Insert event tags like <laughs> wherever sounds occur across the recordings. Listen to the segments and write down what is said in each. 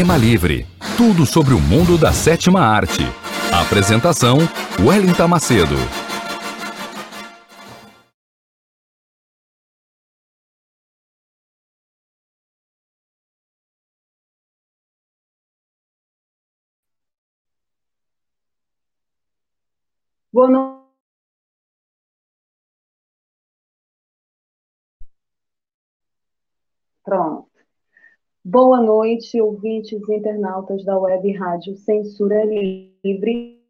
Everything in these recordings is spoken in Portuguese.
Cinema Livre. Tudo sobre o mundo da sétima arte. Apresentação: Wellington Macedo. Boa noite. Pronto. Boa noite, ouvintes e internautas da Web Rádio Censura Livre,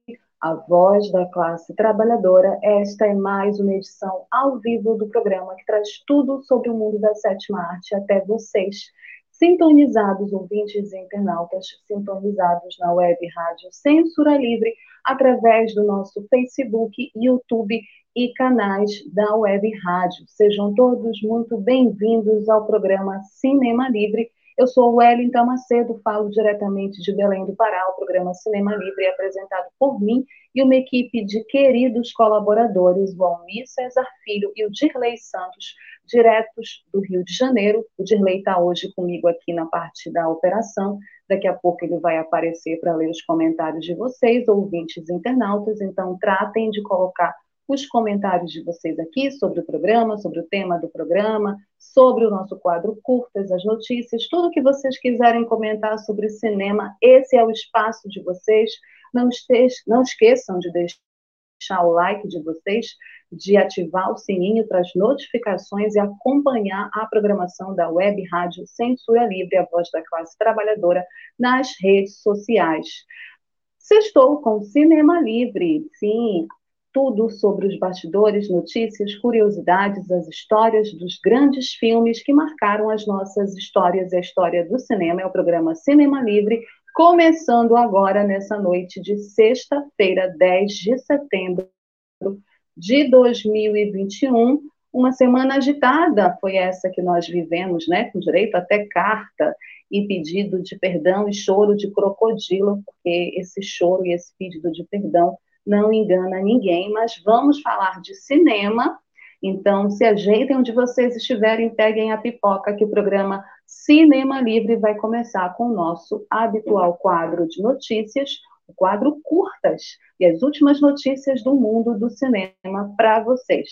a voz da classe trabalhadora. Esta é mais uma edição ao vivo do programa que traz tudo sobre o mundo da sétima arte até vocês, sintonizados, ouvintes e internautas, sintonizados na Web Rádio Censura Livre, através do nosso Facebook, YouTube e canais da Web Rádio. Sejam todos muito bem-vindos ao programa Cinema Livre eu sou Wellington Macedo, falo diretamente de Belém do Pará. O programa Cinema Livre é apresentado por mim e uma equipe de queridos colaboradores, o Almir César Filho e o Dirley Santos, diretos do Rio de Janeiro. O Dirley está hoje comigo aqui na parte da operação. Daqui a pouco ele vai aparecer para ler os comentários de vocês, ouvintes internautas. Então, tratem de colocar os comentários de vocês aqui sobre o programa, sobre o tema do programa, sobre o nosso quadro Curtas, as notícias, tudo que vocês quiserem comentar sobre cinema, esse é o espaço de vocês. Não, não esqueçam de deixar o like de vocês, de ativar o sininho para as notificações e acompanhar a programação da Web Rádio Censura Livre, a voz da classe trabalhadora, nas redes sociais. Sextou com Cinema Livre. Sim, tudo sobre os bastidores, notícias, curiosidades, as histórias dos grandes filmes que marcaram as nossas histórias e a história do cinema. É o programa Cinema Livre, começando agora nessa noite de sexta-feira, 10 de setembro de 2021. Uma semana agitada foi essa que nós vivemos, né? Com direito até carta e pedido de perdão e choro de crocodilo, porque esse choro e esse pedido de perdão não engana ninguém, mas vamos falar de cinema. Então, se ajeitem onde vocês estiverem, peguem a pipoca, que o programa Cinema Livre vai começar com o nosso habitual quadro de notícias, o quadro Curtas, e as últimas notícias do mundo do cinema para vocês.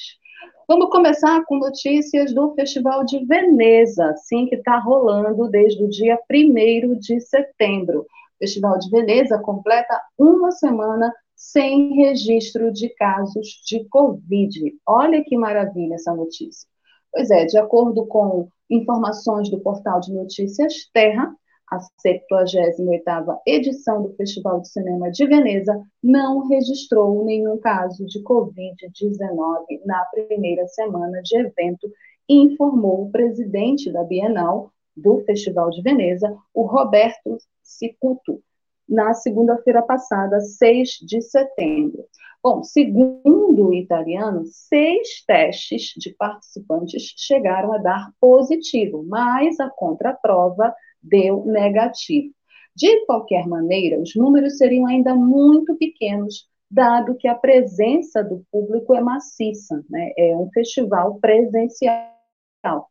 Vamos começar com notícias do Festival de Veneza, sim, que está rolando desde o dia 1 de setembro. O Festival de Veneza completa uma semana sem registro de casos de Covid. Olha que maravilha essa notícia. Pois é, de acordo com informações do portal de notícias Terra, a 78ª edição do Festival de Cinema de Veneza não registrou nenhum caso de Covid-19 na primeira semana de evento, informou o presidente da Bienal do Festival de Veneza, o Roberto Cicuto, na segunda-feira passada, 6 de setembro. Bom, segundo o italiano, seis testes de participantes chegaram a dar positivo, mas a contraprova deu negativo. De qualquer maneira, os números seriam ainda muito pequenos, dado que a presença do público é maciça, né? é um festival presencial.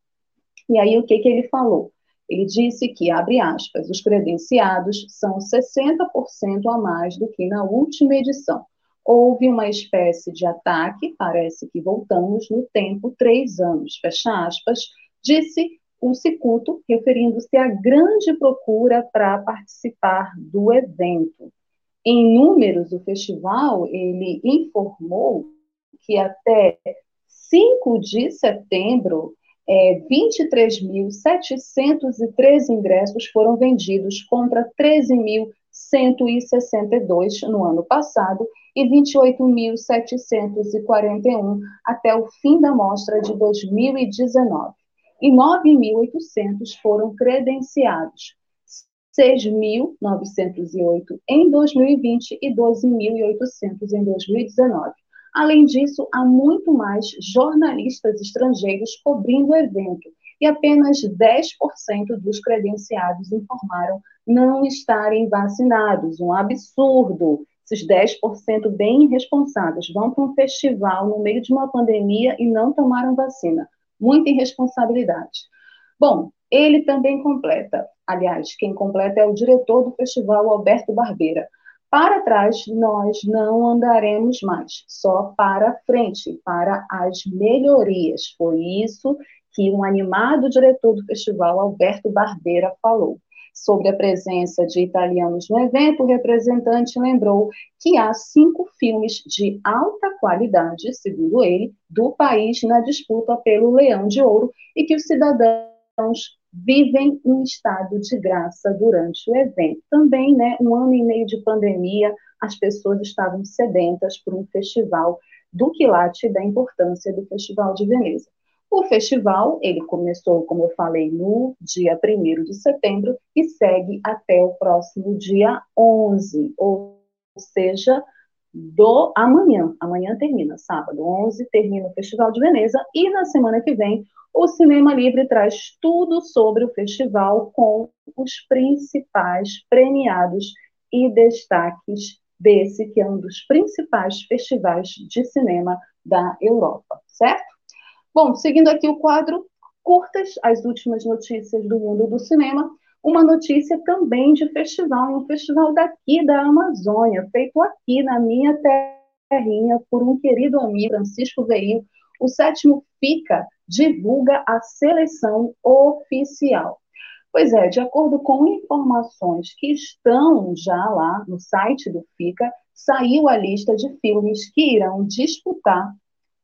E aí, o que, que ele falou? Ele disse que, abre aspas, os credenciados são 60% a mais do que na última edição. Houve uma espécie de ataque, parece que voltamos no tempo três anos, fecha aspas, disse o Cicuto, referindo-se à grande procura para participar do evento. Em números, o festival ele informou que até 5 de setembro é, 23.713 ingressos foram vendidos contra 13.162 no ano passado e 28.741 até o fim da mostra de 2019. E 9.800 foram credenciados, 6.908 em 2020 e 12.800 em 2019. Além disso, há muito mais jornalistas estrangeiros cobrindo o evento e apenas 10% dos credenciados informaram não estarem vacinados. Um absurdo! Esses 10% bem irresponsáveis vão para um festival no meio de uma pandemia e não tomaram vacina. Muita irresponsabilidade. Bom, ele também completa. Aliás, quem completa é o diretor do festival, Alberto Barbeira. Para trás, nós não andaremos mais, só para frente, para as melhorias. Foi isso que um animado diretor do festival, Alberto Barbeira, falou. Sobre a presença de italianos no evento, o representante lembrou que há cinco filmes de alta qualidade, segundo ele, do país na disputa pelo Leão de Ouro e que os cidadãos vivem um estado de graça durante o evento. Também, né, um ano e meio de pandemia, as pessoas estavam sedentas por um festival do quilate da importância do Festival de Veneza. O festival, ele começou, como eu falei, no dia 1 de setembro e segue até o próximo dia 11, ou seja, do amanhã. Amanhã termina, sábado 11, termina o Festival de Veneza e na semana que vem o Cinema Livre traz tudo sobre o festival com os principais premiados e destaques desse que é um dos principais festivais de cinema da Europa, certo? Bom, seguindo aqui o quadro curtas, as últimas notícias do mundo do cinema, uma notícia também de festival, um festival daqui da Amazônia, feito aqui na minha terrinha por um querido amigo, Francisco Veio, o sétimo FICA, divulga a seleção oficial. Pois é, de acordo com informações que estão já lá no site do FICA, saiu a lista de filmes que irão disputar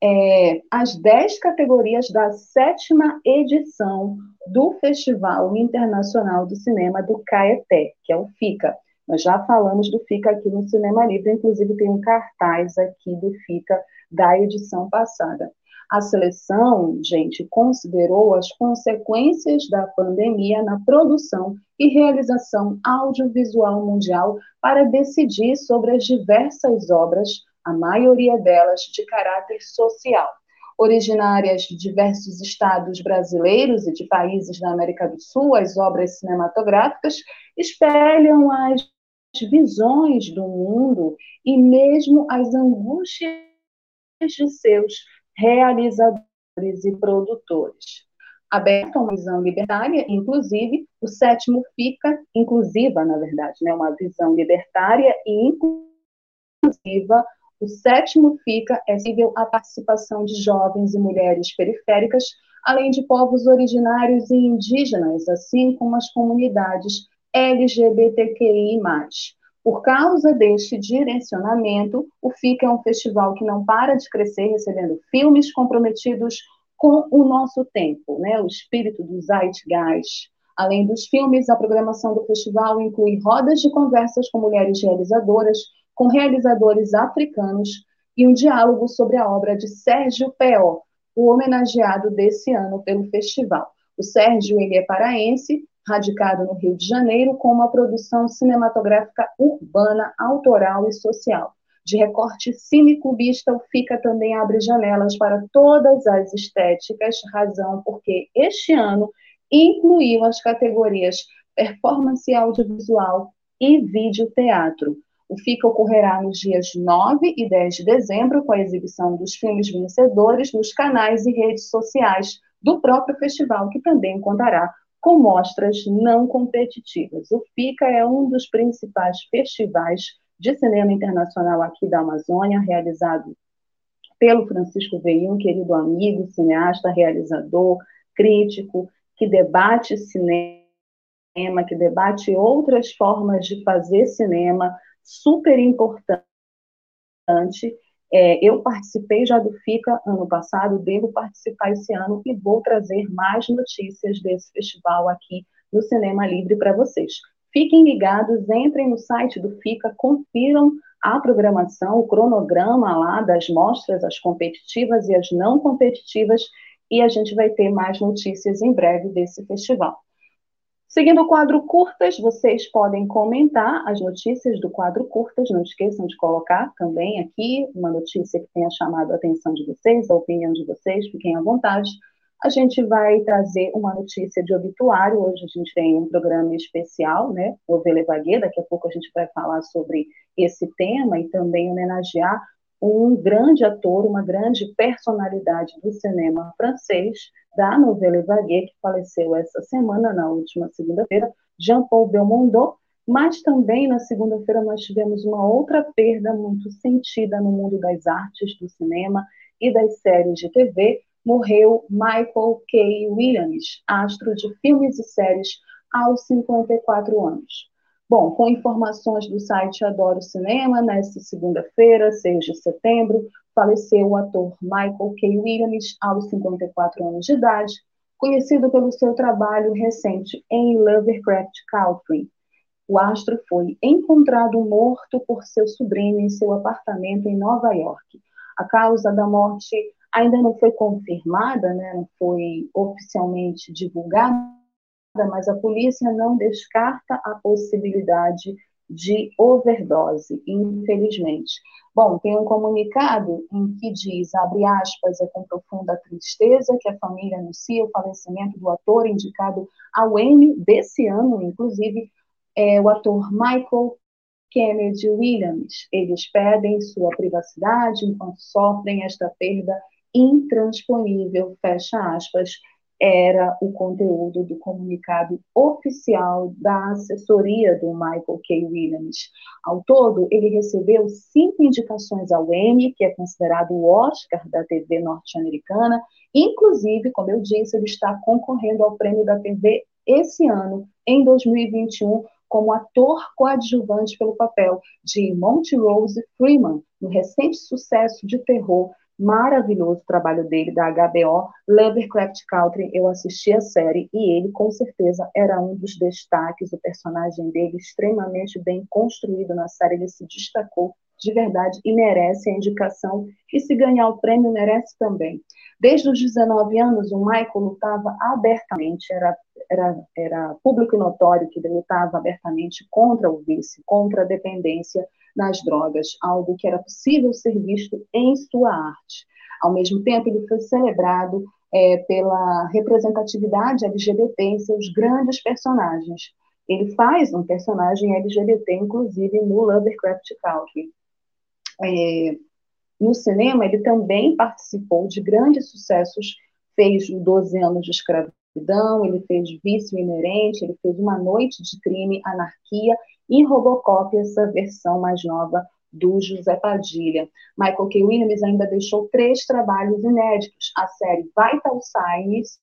é, as 10 categorias da sétima edição do Festival Internacional do Cinema do Caeté, que é o FICA. Nós já falamos do FICA aqui no Cinema Livre, inclusive tem um cartaz aqui do FICA da edição passada. A seleção, gente, considerou as consequências da pandemia na produção e realização audiovisual mundial para decidir sobre as diversas obras, a maioria delas de caráter social. Originárias de diversos estados brasileiros e de países da América do Sul, as obras cinematográficas espelham as visões do mundo e mesmo as angústias de seus realizadores e produtores. Aberto a uma visão libertária, inclusive, o sétimo fica inclusiva, na verdade, né, uma visão libertária e inclusiva. O sétimo fica é possível a participação de jovens e mulheres periféricas, além de povos originários e indígenas, assim como as comunidades LGBTQI+. Por causa deste direcionamento, o FIC é um festival que não para de crescer, recebendo filmes comprometidos com o nosso tempo, né? o espírito do Zeitgeist. Além dos filmes, a programação do festival inclui rodas de conversas com mulheres realizadoras, com realizadores africanos e um diálogo sobre a obra de Sérgio P.O., o homenageado desse ano pelo festival. O Sérgio ele é paraense radicado no Rio de Janeiro, com uma produção cinematográfica urbana, autoral e social. De recorte cinecubista, o FICA também abre janelas para todas as estéticas, razão porque este ano incluiu as categorias performance audiovisual e vídeo-teatro. O FICA ocorrerá nos dias 9 e 10 de dezembro, com a exibição dos filmes vencedores nos canais e redes sociais do próprio festival, que também contará com mostras não competitivas. O FICA é um dos principais festivais de cinema internacional aqui da Amazônia, realizado pelo Francisco Veim, querido amigo, cineasta, realizador, crítico, que debate cinema, que debate outras formas de fazer cinema, super importante. É, eu participei já do FICA ano passado, devo participar esse ano e vou trazer mais notícias desse festival aqui no Cinema Livre para vocês. Fiquem ligados, entrem no site do FICA, confiram a programação, o cronograma lá das mostras, as competitivas e as não competitivas, e a gente vai ter mais notícias em breve desse festival. Seguindo o quadro curtas, vocês podem comentar as notícias do quadro curtas, não esqueçam de colocar também aqui uma notícia que tenha chamado a atenção de vocês, a opinião de vocês, fiquem à vontade. A gente vai trazer uma notícia de obituário. Hoje a gente tem um programa especial, né? O Velevaguet. Daqui a pouco a gente vai falar sobre esse tema e também homenagear um grande ator, uma grande personalidade do cinema francês, da novela Vaguet, que faleceu essa semana, na última segunda-feira, Jean-Paul Belmondo. Mas também na segunda-feira nós tivemos uma outra perda muito sentida no mundo das artes, do cinema e das séries de TV, morreu Michael K. Williams, astro de filmes e séries, aos 54 anos. Bom, com informações do site Adoro Cinema, nesta segunda-feira, 6 de setembro, faleceu o ator Michael K. Williams, aos 54 anos de idade, conhecido pelo seu trabalho recente em Lovecraft Country. O astro foi encontrado morto por seu sobrinho em seu apartamento em Nova York. A causa da morte ainda não foi confirmada, né, não foi oficialmente divulgada, mas a polícia não descarta a possibilidade de overdose, infelizmente. Bom, tem um comunicado em que diz, abre aspas, é com profunda tristeza que a família anuncia o falecimento do ator indicado ao Emmy desse ano, inclusive, é o ator Michael Kennedy Williams. Eles pedem sua privacidade enquanto sofrem esta perda intransponível, fecha aspas, era o conteúdo do comunicado oficial da assessoria do Michael K. Williams. Ao todo, ele recebeu cinco indicações ao Emmy, que é considerado o Oscar da TV norte-americana. Inclusive, como eu disse, ele está concorrendo ao prêmio da TV esse ano, em 2021, como ator coadjuvante pelo papel de Monty Rose Freeman, no recente sucesso de terror maravilhoso trabalho dele, da HBO, Lovecraft Country, eu assisti a série e ele, com certeza, era um dos destaques, o personagem dele extremamente bem construído na série, ele se destacou de verdade e merece a indicação, e se ganhar o prêmio, merece também. Desde os 19 anos, o Michael lutava abertamente, era, era, era público e notório que ele lutava abertamente contra o vício, contra a dependência, nas drogas, algo que era possível ser visto em sua arte. Ao mesmo tempo, ele foi celebrado é, pela representatividade LGBT em seus grandes personagens. Ele faz um personagem LGBT, inclusive, no Lovecraft Country. É, no cinema, ele também participou de grandes sucessos, fez 12 anos de escravidão, ele fez Vício Inerente, ele fez Uma Noite de Crime, Anarquia e Robocop, essa versão mais nova do José Padilha. Michael K. Williams ainda deixou três trabalhos inéditos: a série Vital Signs,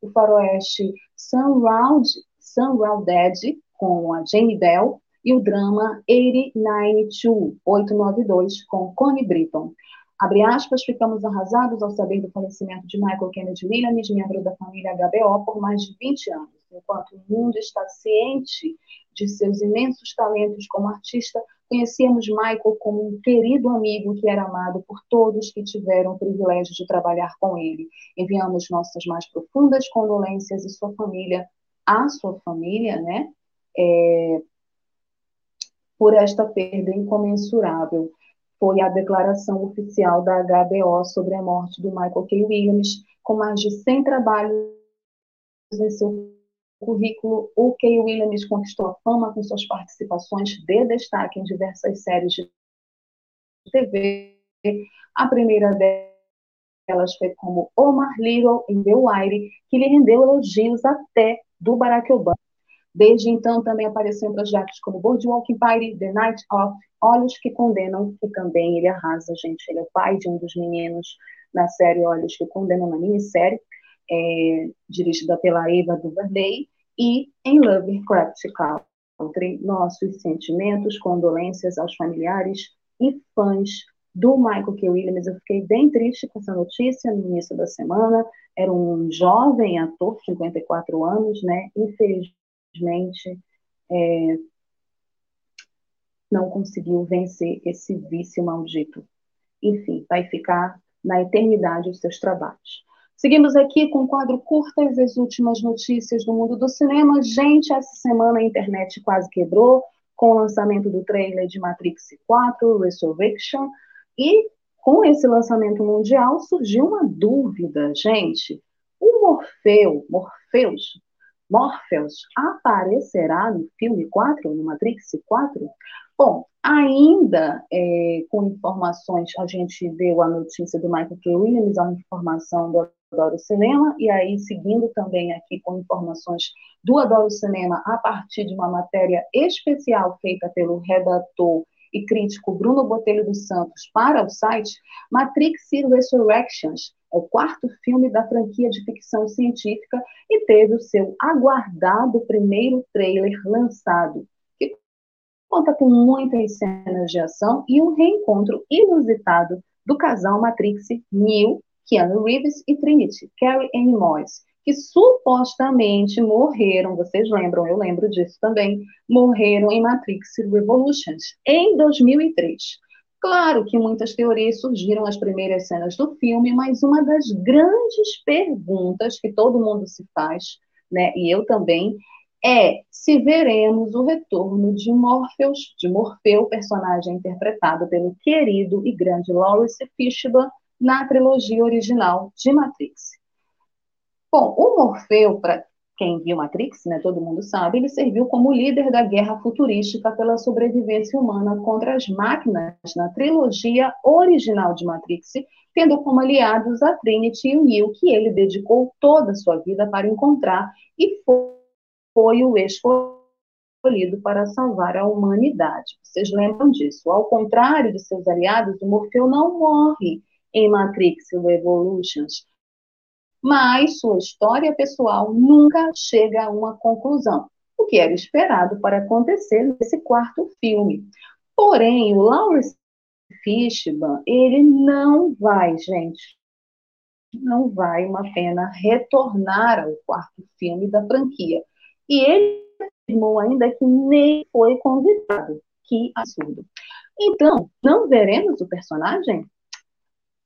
o faroeste Sunround, Sunround Dead, com a Jane Bell, e o drama 892, 892 com Connie Britton. Abre aspas, ficamos arrasados ao saber do falecimento de Michael Kennedy Williams, membro da família HBO, por mais de 20 anos. Enquanto o mundo está ciente de seus imensos talentos como artista, conhecíamos Michael como um querido amigo que era amado por todos que tiveram o privilégio de trabalhar com ele. Enviamos nossas mais profundas condolências e sua família, a sua família, né, é, por esta perda incomensurável. Foi a declaração oficial da HBO sobre a morte do Michael K. Williams, com mais de 100 trabalhos em seu currículo, o Kay Williams conquistou a fama com suas participações de destaque em diversas séries de TV. A primeira delas foi como Omar Little em The Wire, que lhe rendeu elogios até do Barack Obama. Desde então, também apareceu em projetos como Boardwalk Empire, The Night of, Olhos que Condenam, que também ele arrasa, gente. Ele é o pai de um dos meninos na série Olhos que Condenam, na minissérie é, dirigida pela Eva DuVernay, e em Lovecraft Country, nossos sentimentos, condolências aos familiares e fãs do Michael K. Williams. Eu fiquei bem triste com essa notícia no início da semana. Era um jovem ator, 54 anos, né? Infelizmente, é, não conseguiu vencer esse vício maldito. Enfim, vai ficar na eternidade os seus trabalhos. Seguimos aqui com o quadro Curtas, as últimas notícias do mundo do cinema. Gente, essa semana a internet quase quebrou com o lançamento do trailer de Matrix 4, Resurrection, e com esse lançamento mundial surgiu uma dúvida, gente. O Morfeu, Morpheus, Morpheus aparecerá no filme 4, no Matrix 4? Bom, ainda é, com informações, a gente deu a notícia do Michael K. Williams, a informação do Adoro Cinema, e aí seguindo também aqui com informações do Adoro Cinema a partir de uma matéria especial feita pelo redator e crítico Bruno Botelho dos Santos para o site, Matrix Resurrections é o quarto filme da franquia de ficção científica e teve o seu aguardado primeiro trailer lançado conta com muitas cenas de ação e um reencontro inusitado do casal Matrix Neo, Keanu Reeves e Trinity, Carrie Ann Moss, que supostamente morreram, vocês lembram, eu lembro disso também, morreram em Matrix Revolutions em 2003. Claro que muitas teorias surgiram nas primeiras cenas do filme, mas uma das grandes perguntas que todo mundo se faz, né, e eu também, é se veremos o retorno de Morpheus, de Morfeu, personagem interpretado pelo querido e grande Lawrence Fishburne na trilogia original de Matrix. Bom, o Morfeu, para quem viu Matrix, né, todo mundo sabe, ele serviu como líder da guerra futurística pela sobrevivência humana contra as máquinas na trilogia original de Matrix, tendo como aliados a Trinity e o Neo, que ele dedicou toda a sua vida para encontrar e foi o escolhido para salvar a humanidade. Vocês lembram disso? Ao contrário de seus aliados, o Morfeu não morre em Matrix Revolutions, mas sua história pessoal nunca chega a uma conclusão, o que era esperado para acontecer nesse quarto filme. Porém, o Lawrence Fishburne, ele não vai, gente, não vai, uma pena, retornar ao quarto filme da franquia. E ele afirmou ainda que nem foi convidado. Que absurdo. Então, não veremos o personagem?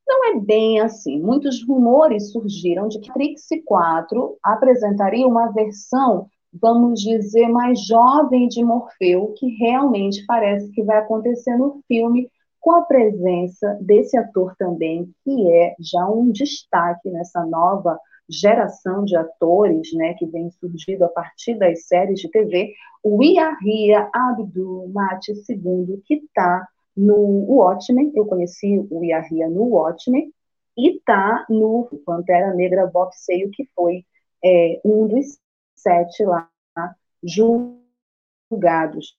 Não é bem assim. Muitos rumores surgiram de que Trix 4 apresentaria uma versão, vamos dizer, mais jovem de Morfeu, que realmente parece que vai acontecer no filme, com a presença desse ator também, que é já um destaque nessa nova geração de atores né, que vem surgindo a partir das séries de TV, o Iahia Abdul Mate II, que está no Watchmen, eu conheci o Iahia no Watchmen, e está no Pantera Negra Boxeio, que foi é, um dos sete lá julgados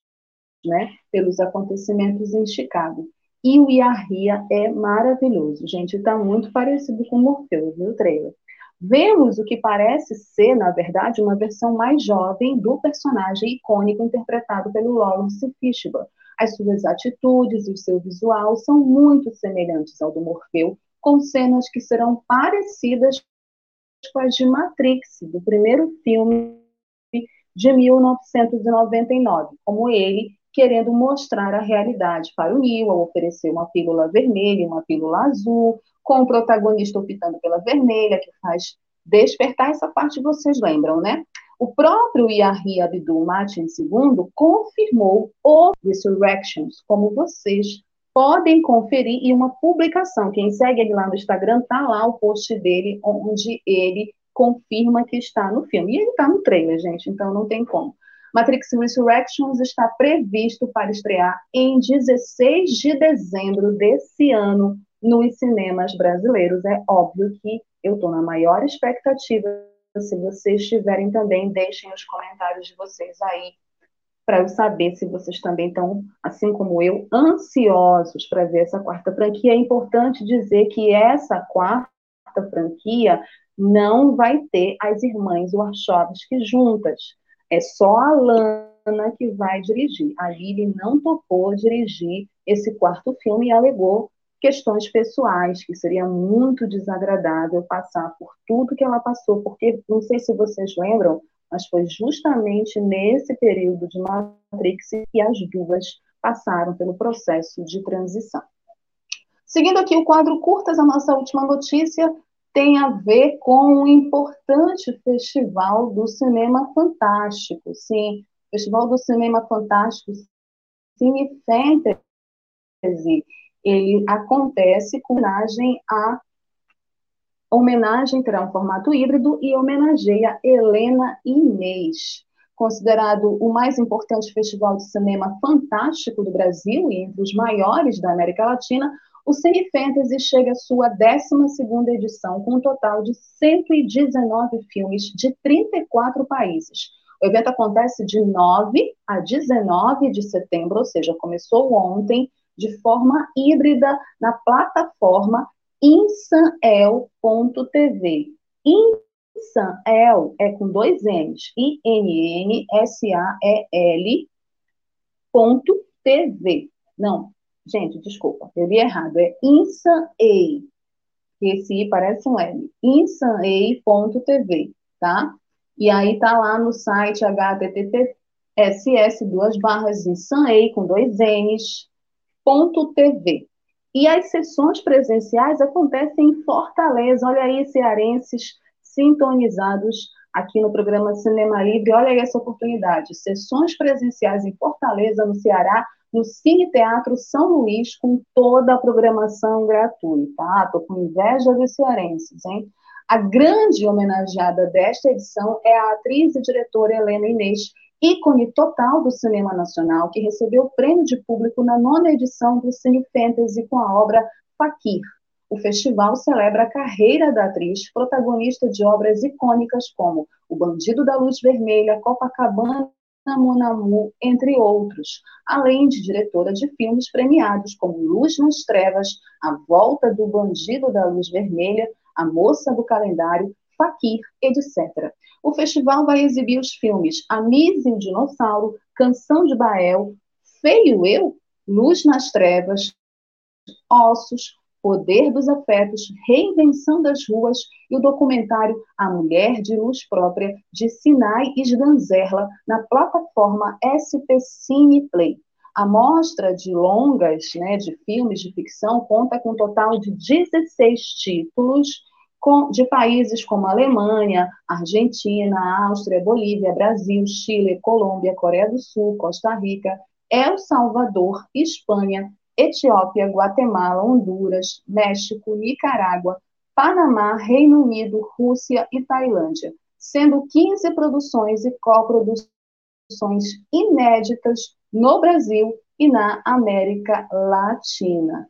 né, pelos acontecimentos em Chicago. E o Iahia é maravilhoso, gente, está muito parecido com o Morpheus, viu, trailer? Vemos o que parece ser, na verdade, uma versão mais jovem do personagem icônico interpretado pelo Lawrence Fishburne. As suas atitudes e o seu visual são muito semelhantes ao do Morfeu, com cenas que serão parecidas com as de Matrix, do primeiro filme de 1999, como ele querendo mostrar a realidade para o Neo, ao oferecer uma pílula vermelha e uma pílula azul, com o protagonista optando pela vermelha, que faz despertar essa parte vocês lembram, né? O próprio Yahya Abdul Matin II confirmou o Resurrections, como vocês podem conferir em uma publicação. Quem segue ele lá no Instagram, tá lá o post dele, onde ele confirma que está no filme. E ele está no trailer, gente, então não tem como. Matrix Resurrections está previsto para estrear em 16 de dezembro desse ano nos cinemas brasileiros. É óbvio que eu estou na maior expectativa. Se vocês tiverem também, deixem os comentários de vocês aí para eu saber se vocês também estão, assim como eu, ansiosos para ver essa quarta franquia. É importante dizer que essa quarta franquia não vai ter as irmãs Wachowski juntas. É só a Lana que vai dirigir. A Lili não topou dirigir esse quarto filme e alegou questões pessoais, que seria muito desagradável passar por tudo que ela passou, porque não sei se vocês lembram, mas foi justamente nesse período de Matrix que as duas passaram pelo processo de transição. Seguindo aqui o quadro curtas, a nossa última notícia tem a ver com um importante festival do cinema fantástico. Sim, Festival do Cinema Fantástico Cine Fantasy, ele acontece com homenagem a homenagem terá um formato híbrido e homenageia Helena Inês, considerado o mais importante festival de cinema fantástico do Brasil e entre os maiores da América Latina, o Cine Fantasy chega à sua 12ª edição, com um total de 119 filmes de 34 países. O evento acontece de 9 a 19 de setembro, ou seja, começou ontem, de forma híbrida, na plataforma insanel.tv. Insanel é com dois N's, I-N-N-S-A-E-L ponto TV. Não, Gente, desculpa, eu li errado. É insanei. Esse I parece um L. insanei.tv, tá? E aí tá lá no site https duas barras insanei com dois N's ponto TV. E as sessões presenciais acontecem em Fortaleza. Olha aí, cearenses sintonizados aqui no programa Cinema Livre. Olha aí essa oportunidade. Sessões presenciais em Fortaleza, no Ceará, no Cine Teatro São Luís com toda a programação gratuita. Ah, tô com inveja dos cearenses, hein? A grande homenageada desta edição é a atriz e diretora Helena Inês, ícone total do cinema nacional, que recebeu o prêmio de público na nona edição do Cine Fantasy com a obra Fakir. O festival celebra a carreira da atriz, protagonista de obras icônicas como O Bandido da Luz Vermelha, Copacabana Monamu, entre outros, além de diretora de filmes premiados como Luz nas Trevas, A Volta do Bandido da Luz Vermelha, A Moça do Calendário, Fakir, etc. O festival vai exibir os filmes Amise e o Dinossauro, Canção de Bael, Feio Eu, Luz nas Trevas, Ossos, Poder dos Afetos, Reinvenção das Ruas e o documentário A Mulher de Luz Própria, de Sinai Sganzerla, na plataforma SP Cine Play. A mostra de longas, né, de filmes de ficção, conta com um total de 16 títulos com, de países como Alemanha, Argentina, Áustria, Bolívia, Brasil, Chile, Colômbia, Coreia do Sul, Costa Rica, El Salvador, Espanha, Etiópia, Guatemala, Honduras, México, Nicarágua, Panamá, Reino Unido, Rússia e Tailândia, sendo 15 produções e coproduções inéditas no Brasil e na América Latina.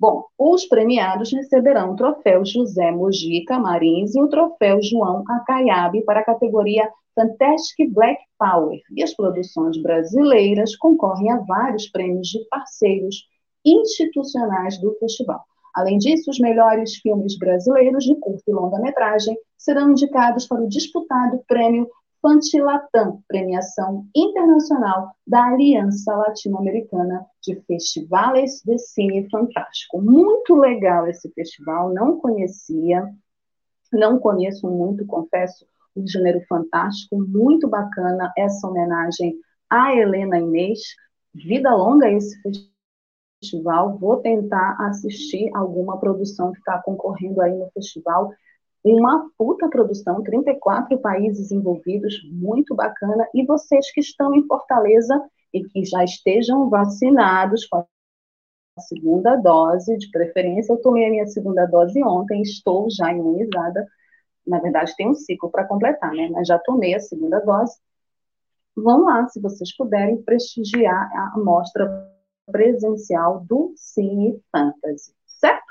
Bom, os premiados receberão o troféu José Mojica Marins e o troféu João Acaiabe para a categoria Fantastic Black Power e as produções brasileiras concorrem a vários prêmios de parceiros institucionais do festival. Além disso, os melhores filmes brasileiros de curta e longa-metragem serão indicados para o disputado prêmio Fantilatam, premiação internacional da Aliança Latino-Americana de Festivales de Cine Fantástico. Muito legal esse festival, não conhecia, não conheço muito, confesso, um gênero fantástico, muito bacana essa homenagem à Helena Inês. Vida longa esse festival. Vou tentar assistir alguma produção que está concorrendo aí no festival. Uma puta produção, 34 países envolvidos, muito bacana. E vocês que estão em Fortaleza e que já estejam vacinados com a segunda dose, de preferência, eu tomei a minha segunda dose ontem, estou já imunizada na verdade tem um ciclo para completar, né? Mas já tomei a segunda dose. Vão lá, se vocês puderem, prestigiar a mostra presencial do Cine Fantasy, certo?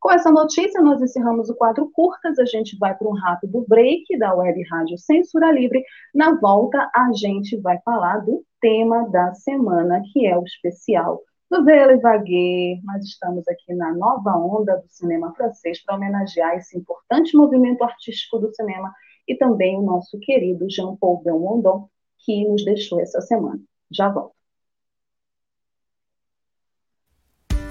Com essa notícia, nós encerramos o quadro curtas, a gente vai para um rápido break da Web Rádio Censura Livre. Na volta, a gente vai falar do tema da semana, que é o especial Nouvelle Vague, nós estamos aqui na nova onda do cinema francês para homenagear esse importante movimento artístico do cinema e também o nosso querido Jean-Paul Belmondo, que nos deixou essa semana. Já volto.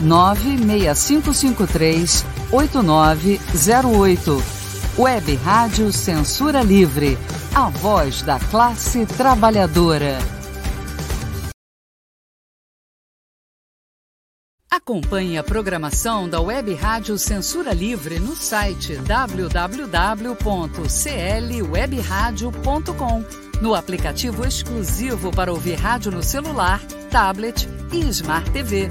96553 8908. Web Rádio Censura Livre. A voz da classe trabalhadora. Acompanhe a programação da Web Rádio Censura Livre no site www.clwebradio.com, no aplicativo exclusivo para ouvir rádio no celular, tablet e Smart TV.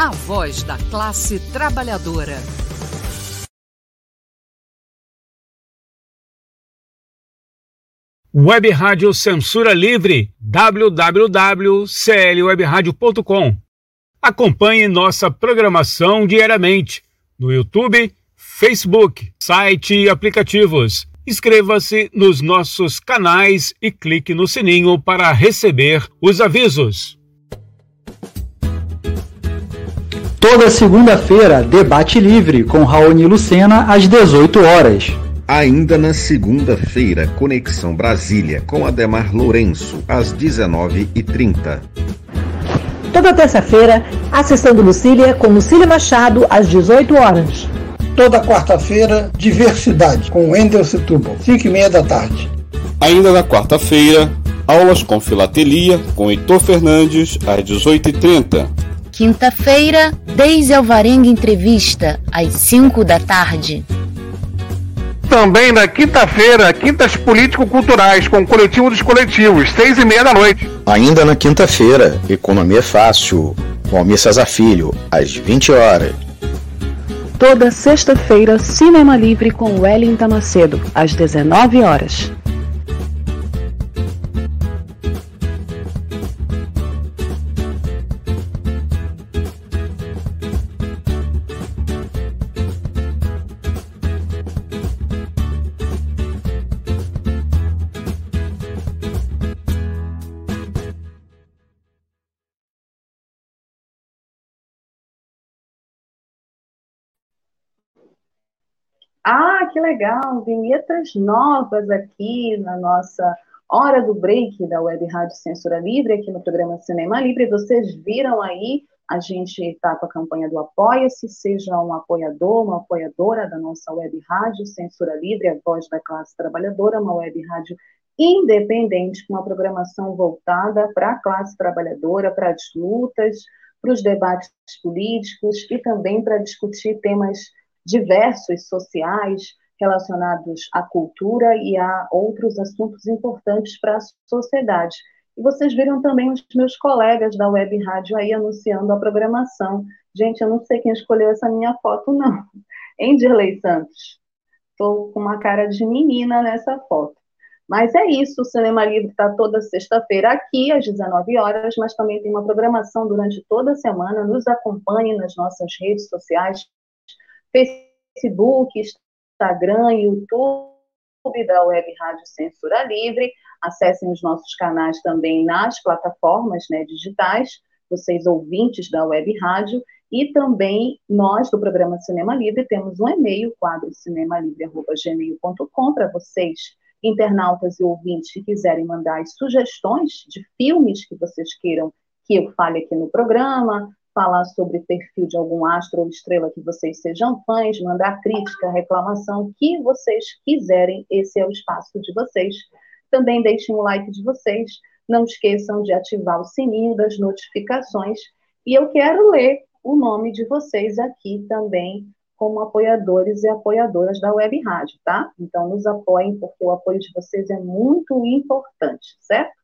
A voz da classe trabalhadora. Web Rádio Censura Livre, www.clwebradio.com. Acompanhe nossa programação diariamente no YouTube, Facebook, site e aplicativos. Inscreva-se nos nossos canais e clique no sininho para receber os avisos. Toda segunda-feira, debate livre com Raoni Lucena às 18 horas. Ainda na segunda-feira, Conexão Brasília com Ademar Lourenço, às 19h30. Toda terça-feira, a sessão do Lucília com Lucília Machado, às 18 horas. Toda quarta-feira, Diversidade com Wendel Setúbal, 5 e meia da tarde. Ainda na quarta-feira, aulas com filatelia com Heitor Fernandes, às 18h30. Quinta-feira, Deise Alvarenga Entrevista, às 5 da tarde. Também na quinta-feira, Quintas Político-Culturais, com o Coletivo dos Coletivos, seis e meia da noite. Ainda na quinta-feira, Economia Fácil, com Almir Cesar Filho, às 20 horas. Toda sexta-feira, Cinema Livre com Wellington Macedo, às 19 horas. Que legal! Vinhetas novas aqui na nossa hora do break da Web Rádio Censura Livre, aqui no programa Cinema Livre. Vocês viram aí, a gente está com a campanha do Apoia-se, seja um apoiador, uma apoiadora da nossa Web Rádio Censura Livre, a voz da classe trabalhadora, uma web rádio independente, com uma programação voltada para a classe trabalhadora, para as lutas, para os debates políticos e também para discutir temas diversos sociais relacionados à cultura e a outros assuntos importantes para a sociedade. E vocês viram também os meus colegas da Web Rádio aí anunciando a programação. Gente, eu não sei quem escolheu essa minha foto, não. <laughs> Hein, Santos? Estou com uma cara de menina nessa foto. Mas é isso, o Cinema Livre está toda sexta-feira aqui, às 19 horas, mas também tem uma programação durante toda a semana. Nos acompanhe nas nossas redes sociais, Facebook, Instagram, YouTube da Web Rádio Censura Livre. Acessem os nossos canais também nas plataformas né, digitais. vocês ouvintes da Web Rádio, e também nós do programa Cinema Livre temos um e-mail, quadro para vocês, internautas e ouvintes que quiserem mandar as sugestões de filmes que vocês queiram que eu fale aqui no programa, falar sobre perfil de algum astro ou estrela que vocês sejam fãs, mandar crítica, reclamação, o que vocês quiserem, esse é o espaço de vocês. Também deixem o like de vocês, não esqueçam de ativar o sininho das notificações e eu quero ler o nome de vocês aqui também como apoiadores e apoiadoras da Web Rádio, tá? Então nos apoiem porque o apoio de vocês é muito importante, certo?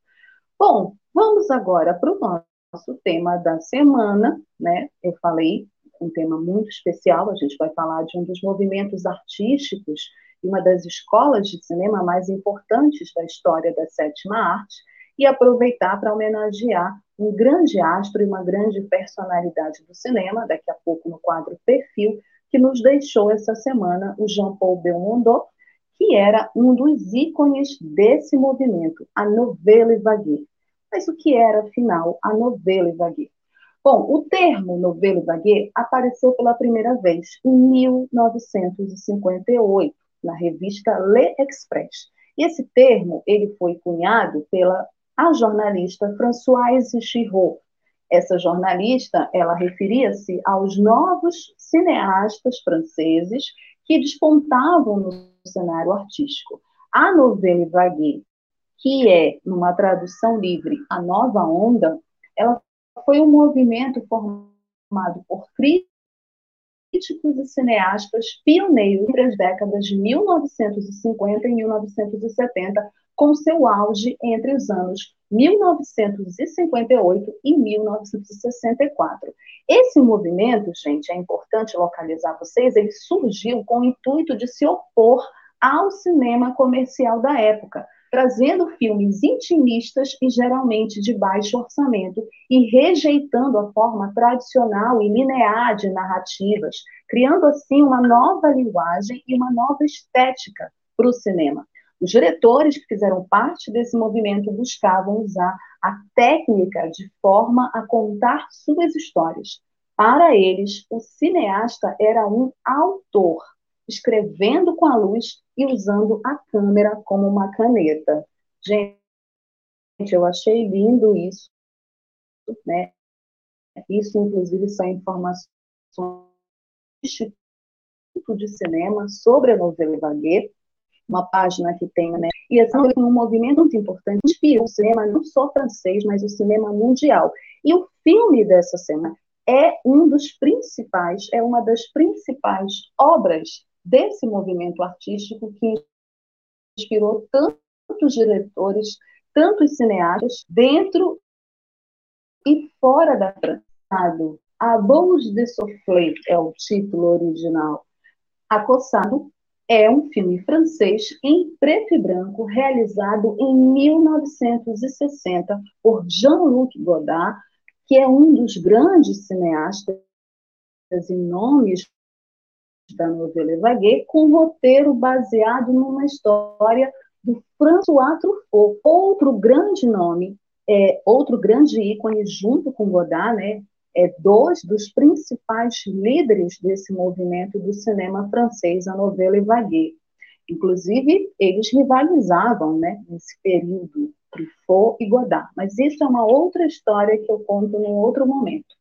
Bom, vamos agora para o nosso tema da semana, né? Eu falei um tema muito especial, a gente vai falar de um dos movimentos artísticos e uma das escolas de cinema mais importantes da história da sétima arte, e aproveitar para homenagear um grande astro e uma grande personalidade do cinema, daqui a pouco no quadro Perfil, que nos deixou essa semana o Jean-Paul Belmondo, que era um dos ícones desse movimento, a Nouvelle Vague. Mas o que era, afinal, a Nouvelle Vague? Bom, o termo Nouvelle Vague apareceu pela primeira vez em 1958, na revista Le Express. E esse termo ele foi cunhado pela a jornalista Françoise Chirot. Essa jornalista, ela referia-se aos novos cineastas franceses que despontavam no cenário artístico. A Nouvelle Vague que é, numa tradução livre, a nova onda, ela foi um movimento formado por críticos e cineastas pioneiros entre as décadas de 1950 e 1970, com seu auge entre os anos 1958 e 1964. Esse movimento, gente, é importante localizar vocês, ele surgiu com o intuito de se opor ao cinema comercial da época, trazendo filmes intimistas e geralmente de baixo orçamento e rejeitando a forma tradicional e linear de narrativas, criando assim uma nova linguagem e uma nova estética para o cinema. Os diretores que fizeram parte desse movimento buscavam usar a técnica de forma a contar suas histórias. Para eles, o cineasta era um autor, escrevendo com a luz e usando a câmera como uma caneta. Gente, eu achei lindo isso, né? Isso, inclusive, são informações do Instituto de Cinema sobre a novela Vaguet, uma página que tem, né? E esse é um movimento muito importante, inspirou o cinema não só francês, mas o cinema mundial. E o filme dessa semana é um dos principais, é uma das principais obras desse movimento artístico que inspirou tantos diretores, tantos cineastas, dentro e fora da França. A Bouche de Soufflé é o título original. Acossado é um filme francês em preto e branco, realizado em 1960 por Jean-Luc Godard, que é um dos grandes cineastas e nomes da novela Vaguet, com roteiro baseado numa história do François Truffaut, outro grande nome, é, outro grande ícone junto com Godard, né, é, dois dos principais líderes desse movimento do cinema francês, a novela Vaguet. Inclusive, eles rivalizavam né, nesse período, Truffaut e Godard. Mas isso é uma outra história que eu conto num outro momento.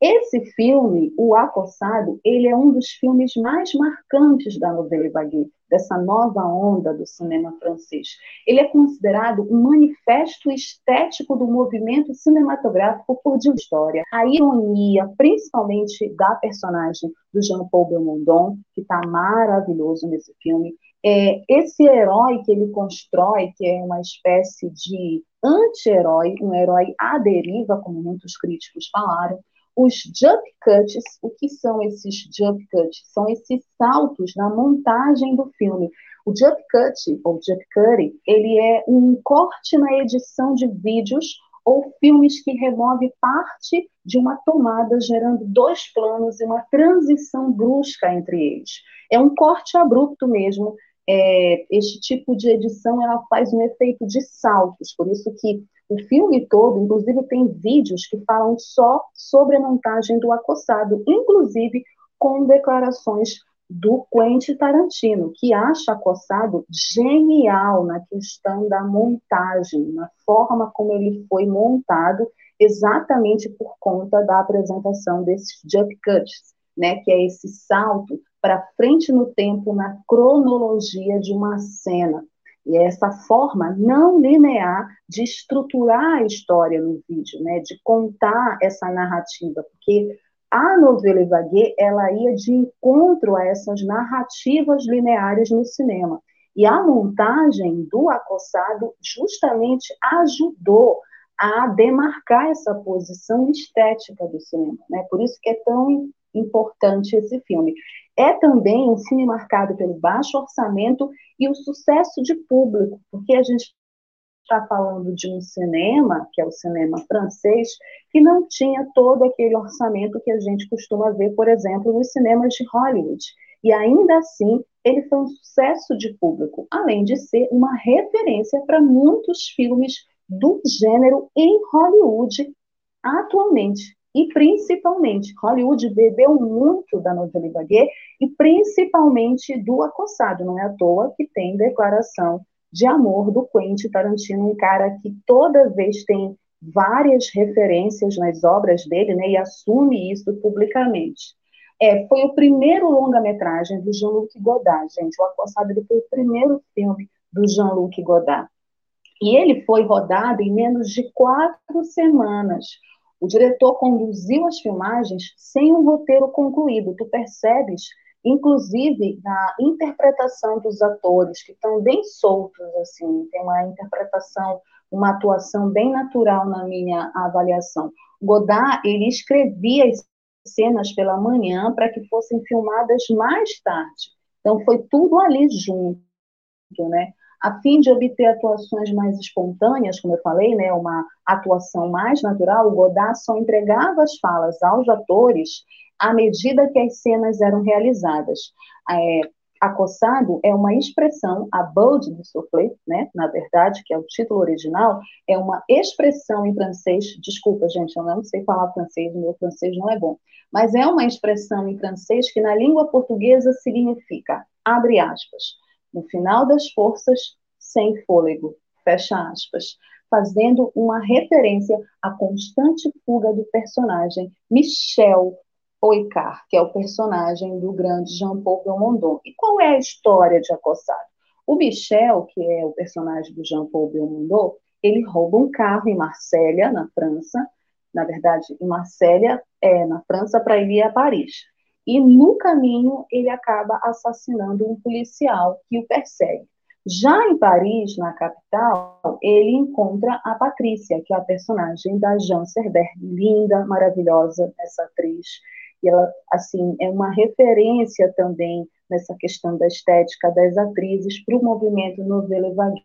Esse filme, O Acossado, ele é um dos filmes mais marcantes da novela Vague, dessa nova onda do cinema francês. Ele é considerado um manifesto estético do movimento cinematográfico por de história. A ironia, principalmente da personagem do Jean-Paul Belmondo, que está maravilhoso nesse filme, é esse herói que ele constrói, que é uma espécie de anti-herói, um herói à deriva, como muitos críticos falaram, os jump cuts, o que são esses jump cuts? São esses saltos na montagem do filme. O jump cut, ou jump cut, ele é um corte na edição de vídeos ou filmes que remove parte de uma tomada, gerando dois planos e uma transição brusca entre eles. É um corte abrupto mesmo. É, este tipo de edição ela faz um efeito de saltos, por isso que O filme todo, inclusive, tem vídeos que falam só sobre a montagem do acossado, inclusive com declarações do Quentin Tarantino, que acha acossado genial na questão da montagem, na forma como ele foi montado, exatamente por conta da apresentação desses jump cuts, né, que é esse salto para frente no tempo na cronologia de uma cena. E essa forma não linear de estruturar a história no vídeo, né, de contar essa narrativa, porque a novela Vague, ela ia de encontro a essas narrativas lineares no cinema. E a montagem do Acossado justamente ajudou a demarcar essa posição estética do cinema, né? Por isso que é tão importante esse filme. É também um filme marcado pelo baixo orçamento e o sucesso de público, porque a gente está falando de um cinema, que é o cinema francês, que não tinha todo aquele orçamento que a gente costuma ver, por exemplo, nos cinemas de Hollywood. E ainda assim, ele foi um sucesso de público, além de ser uma referência para muitos filmes do gênero em Hollywood atualmente. E principalmente, Hollywood bebeu muito da novela Baguet e principalmente do Acossado. Não é à toa que tem declaração de amor do Quentin Tarantino, um cara que toda vez tem várias referências nas obras dele, né, e assume isso publicamente. É, foi o primeiro longa-metragem do Jean-Luc Godard, gente. O Acossado ele foi o primeiro filme do Jean-Luc Godard. E ele foi rodado em menos de quatro semanas. O diretor conduziu as filmagens sem um roteiro concluído. Tu percebes inclusive na interpretação dos atores, que estão bem soltos, assim, tem uma interpretação, uma atuação bem natural na minha avaliação. Godard, ele escrevia as cenas pela manhã para que fossem filmadas mais tarde. Então, foi tudo ali junto, né? A fim de obter atuações mais espontâneas, como eu falei, né, uma atuação mais natural, Godard só entregava as falas aos atores à medida que as cenas eram realizadas. É, acossado é uma expressão, a bold de soufflé, né, na verdade, que é o título original, é uma expressão em francês, desculpa, gente, eu não sei falar francês, meu francês não é bom, mas é uma expressão em francês que na língua portuguesa significa, abre aspas, no final das forças, sem fôlego, fecha aspas, fazendo uma referência à constante fuga do personagem Michel Oicar, que é o personagem do grande Jean-Paul Belmondo. E qual é a história de Acossado? O Michel, que é o personagem do Jean-Paul Belmondo, ele rouba um carro em Marsella, na França, na verdade, em Marsella, é, na França, para ir a Paris. E no caminho ele acaba assassinando um policial que o persegue. Já em Paris, na capital, ele encontra a Patrícia, que é a personagem da Jean Serberg, linda, maravilhosa, essa atriz e ela, assim, é uma referência também nessa questão da estética das atrizes para o movimento novela vague.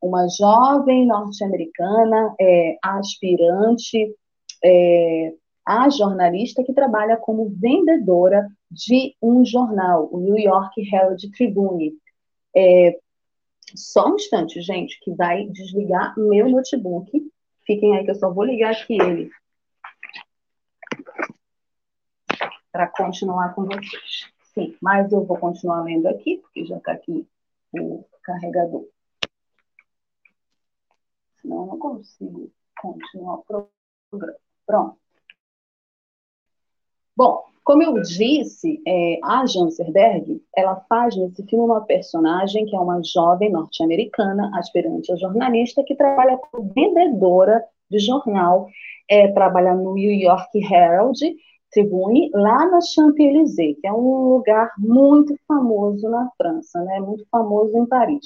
Uma jovem norte-americana, é, aspirante, é, a jornalista que trabalha como vendedora de um jornal, o New York Herald Tribune. É, só um instante, gente, que vai desligar meu notebook. Fiquem aí que eu só vou ligar aqui ele. para continuar com vocês. Sim, mas eu vou continuar lendo aqui, porque já está aqui o carregador. Senão eu não consigo continuar o programa. Pronto. Bom, como eu disse, é, a Janserberg, ela faz nesse filme uma personagem que é uma jovem norte-americana, aspirante a jornalista, que trabalha como vendedora de jornal, é, trabalha no New York Herald, Tribune, lá na Champs-Élysées, que é um lugar muito famoso na França, né, muito famoso em Paris.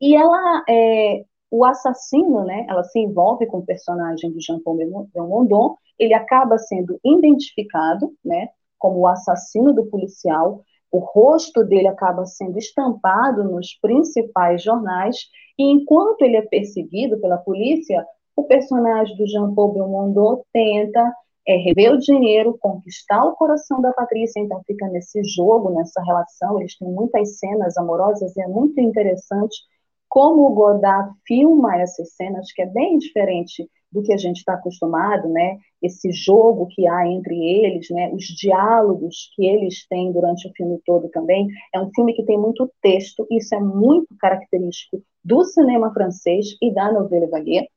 E ela, é, o assassino, né, ela se envolve com o personagem de Jean-Paul Belmondo, ele acaba sendo identificado, né, como o assassino do policial, o rosto dele acaba sendo estampado nos principais jornais, e enquanto ele é perseguido pela polícia, o personagem do Jean-Paul Belmondo tenta é rever o dinheiro, conquistar o coração da Patrícia, então fica nesse jogo, nessa relação, eles têm muitas cenas amorosas e é muito interessante como o Godard filma essas cenas, que é bem diferente do que a gente está acostumado, né? Esse jogo que há entre eles, né? Os diálogos que eles têm durante o filme todo também. É um filme que tem muito texto, isso é muito característico do cinema francês e da novela vague.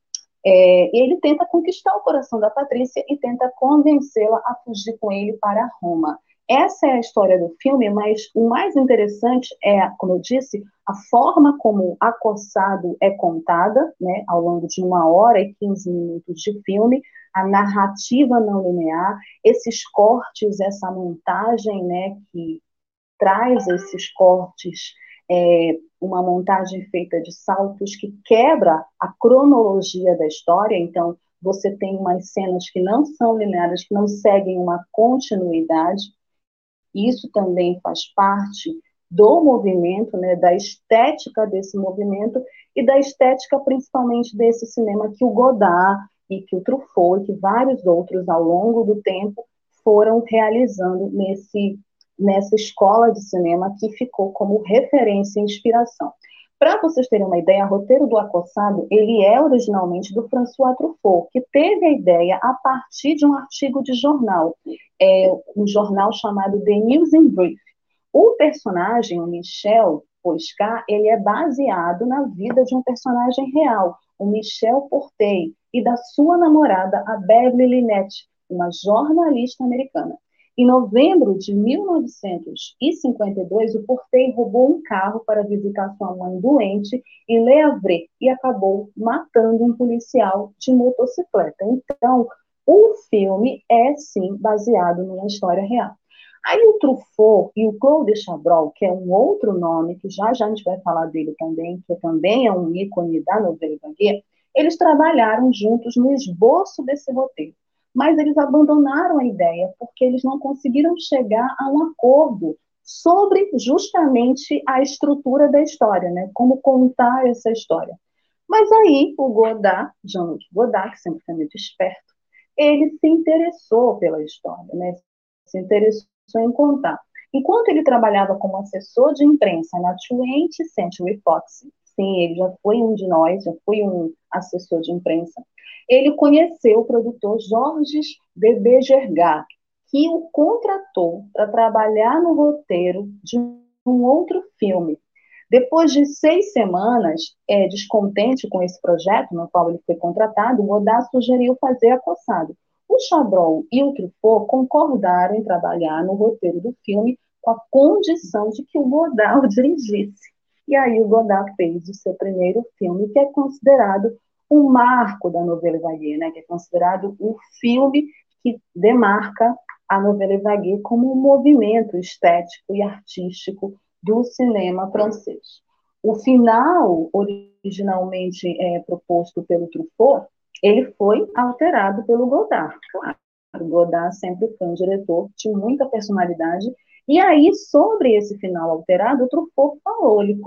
É, ele tenta conquistar o coração da Patrícia e tenta convencê-la a fugir com ele para Roma. Essa é a história do filme, mas o mais interessante é, como eu disse, a forma como Acossado é contada, né, ao longo de uma hora e 15 minutos de filme, a narrativa não linear, esses cortes, essa montagem, né, que traz esses cortes, é, uma montagem feita de saltos que quebra a cronologia da história, então você tem umas cenas que não são lineares, que não seguem uma continuidade, isso também faz parte do movimento, né, da estética desse movimento e da estética principalmente desse cinema que o Godard e que o Truffaut e que vários outros ao longo do tempo foram realizando nesse nessa escola de cinema que ficou como referência e inspiração. Para vocês terem uma ideia, o roteiro do Acossado, ele é originalmente do François Truffaut, que teve a ideia a partir de um artigo de jornal, é, um jornal chamado The News in Brief. O personagem, o Michel Poscar, ele é baseado na vida de um personagem real, o Michel Portey, e da sua namorada, a Beverly Lynette, uma jornalista americana. Em novembro de 1952, o Portei roubou um carro para visitar sua mãe doente em Le Havre e acabou matando um policial de motocicleta. Então, o filme é sim baseado numa história real. Aí o Truffaut e o Claude Chabrol, que é um outro nome, que já já a gente vai falar dele também, que também é um ícone da novela Vague, eles trabalharam juntos no esboço desse roteiro mas eles abandonaram a ideia porque eles não conseguiram chegar a um acordo sobre justamente a estrutura da história, né? Como contar essa história. Mas aí o Godard, Jean-Luc Godard, que sempre foi muito esperto, ele se interessou pela história, né? Se interessou em contar. Enquanto ele trabalhava como assessor de imprensa na 20th Century Fox, sim, ele já foi um de nós, já foi um assessor de imprensa, ele conheceu o produtor Jorges de Bejergat, que o contratou para trabalhar no roteiro de um outro filme. Depois de seis semanas, é, descontente com esse projeto no qual ele foi contratado, Godard sugeriu fazer Acossado. O Chabrol e o Truffaut concordaram em trabalhar no roteiro do filme com a condição de que o Godard o dirigisse. E aí o Godard fez o seu primeiro filme, que é considerado o marco da novela vague, né, que é considerado o filme que demarca a novela vague como um movimento estético e artístico do cinema francês. O final, originalmente é, proposto pelo Truffaut, ele foi alterado pelo Godard, claro. Godard sempre foi um diretor de muita personalidade. E aí, sobre esse final alterado, o Truffaut falou, ele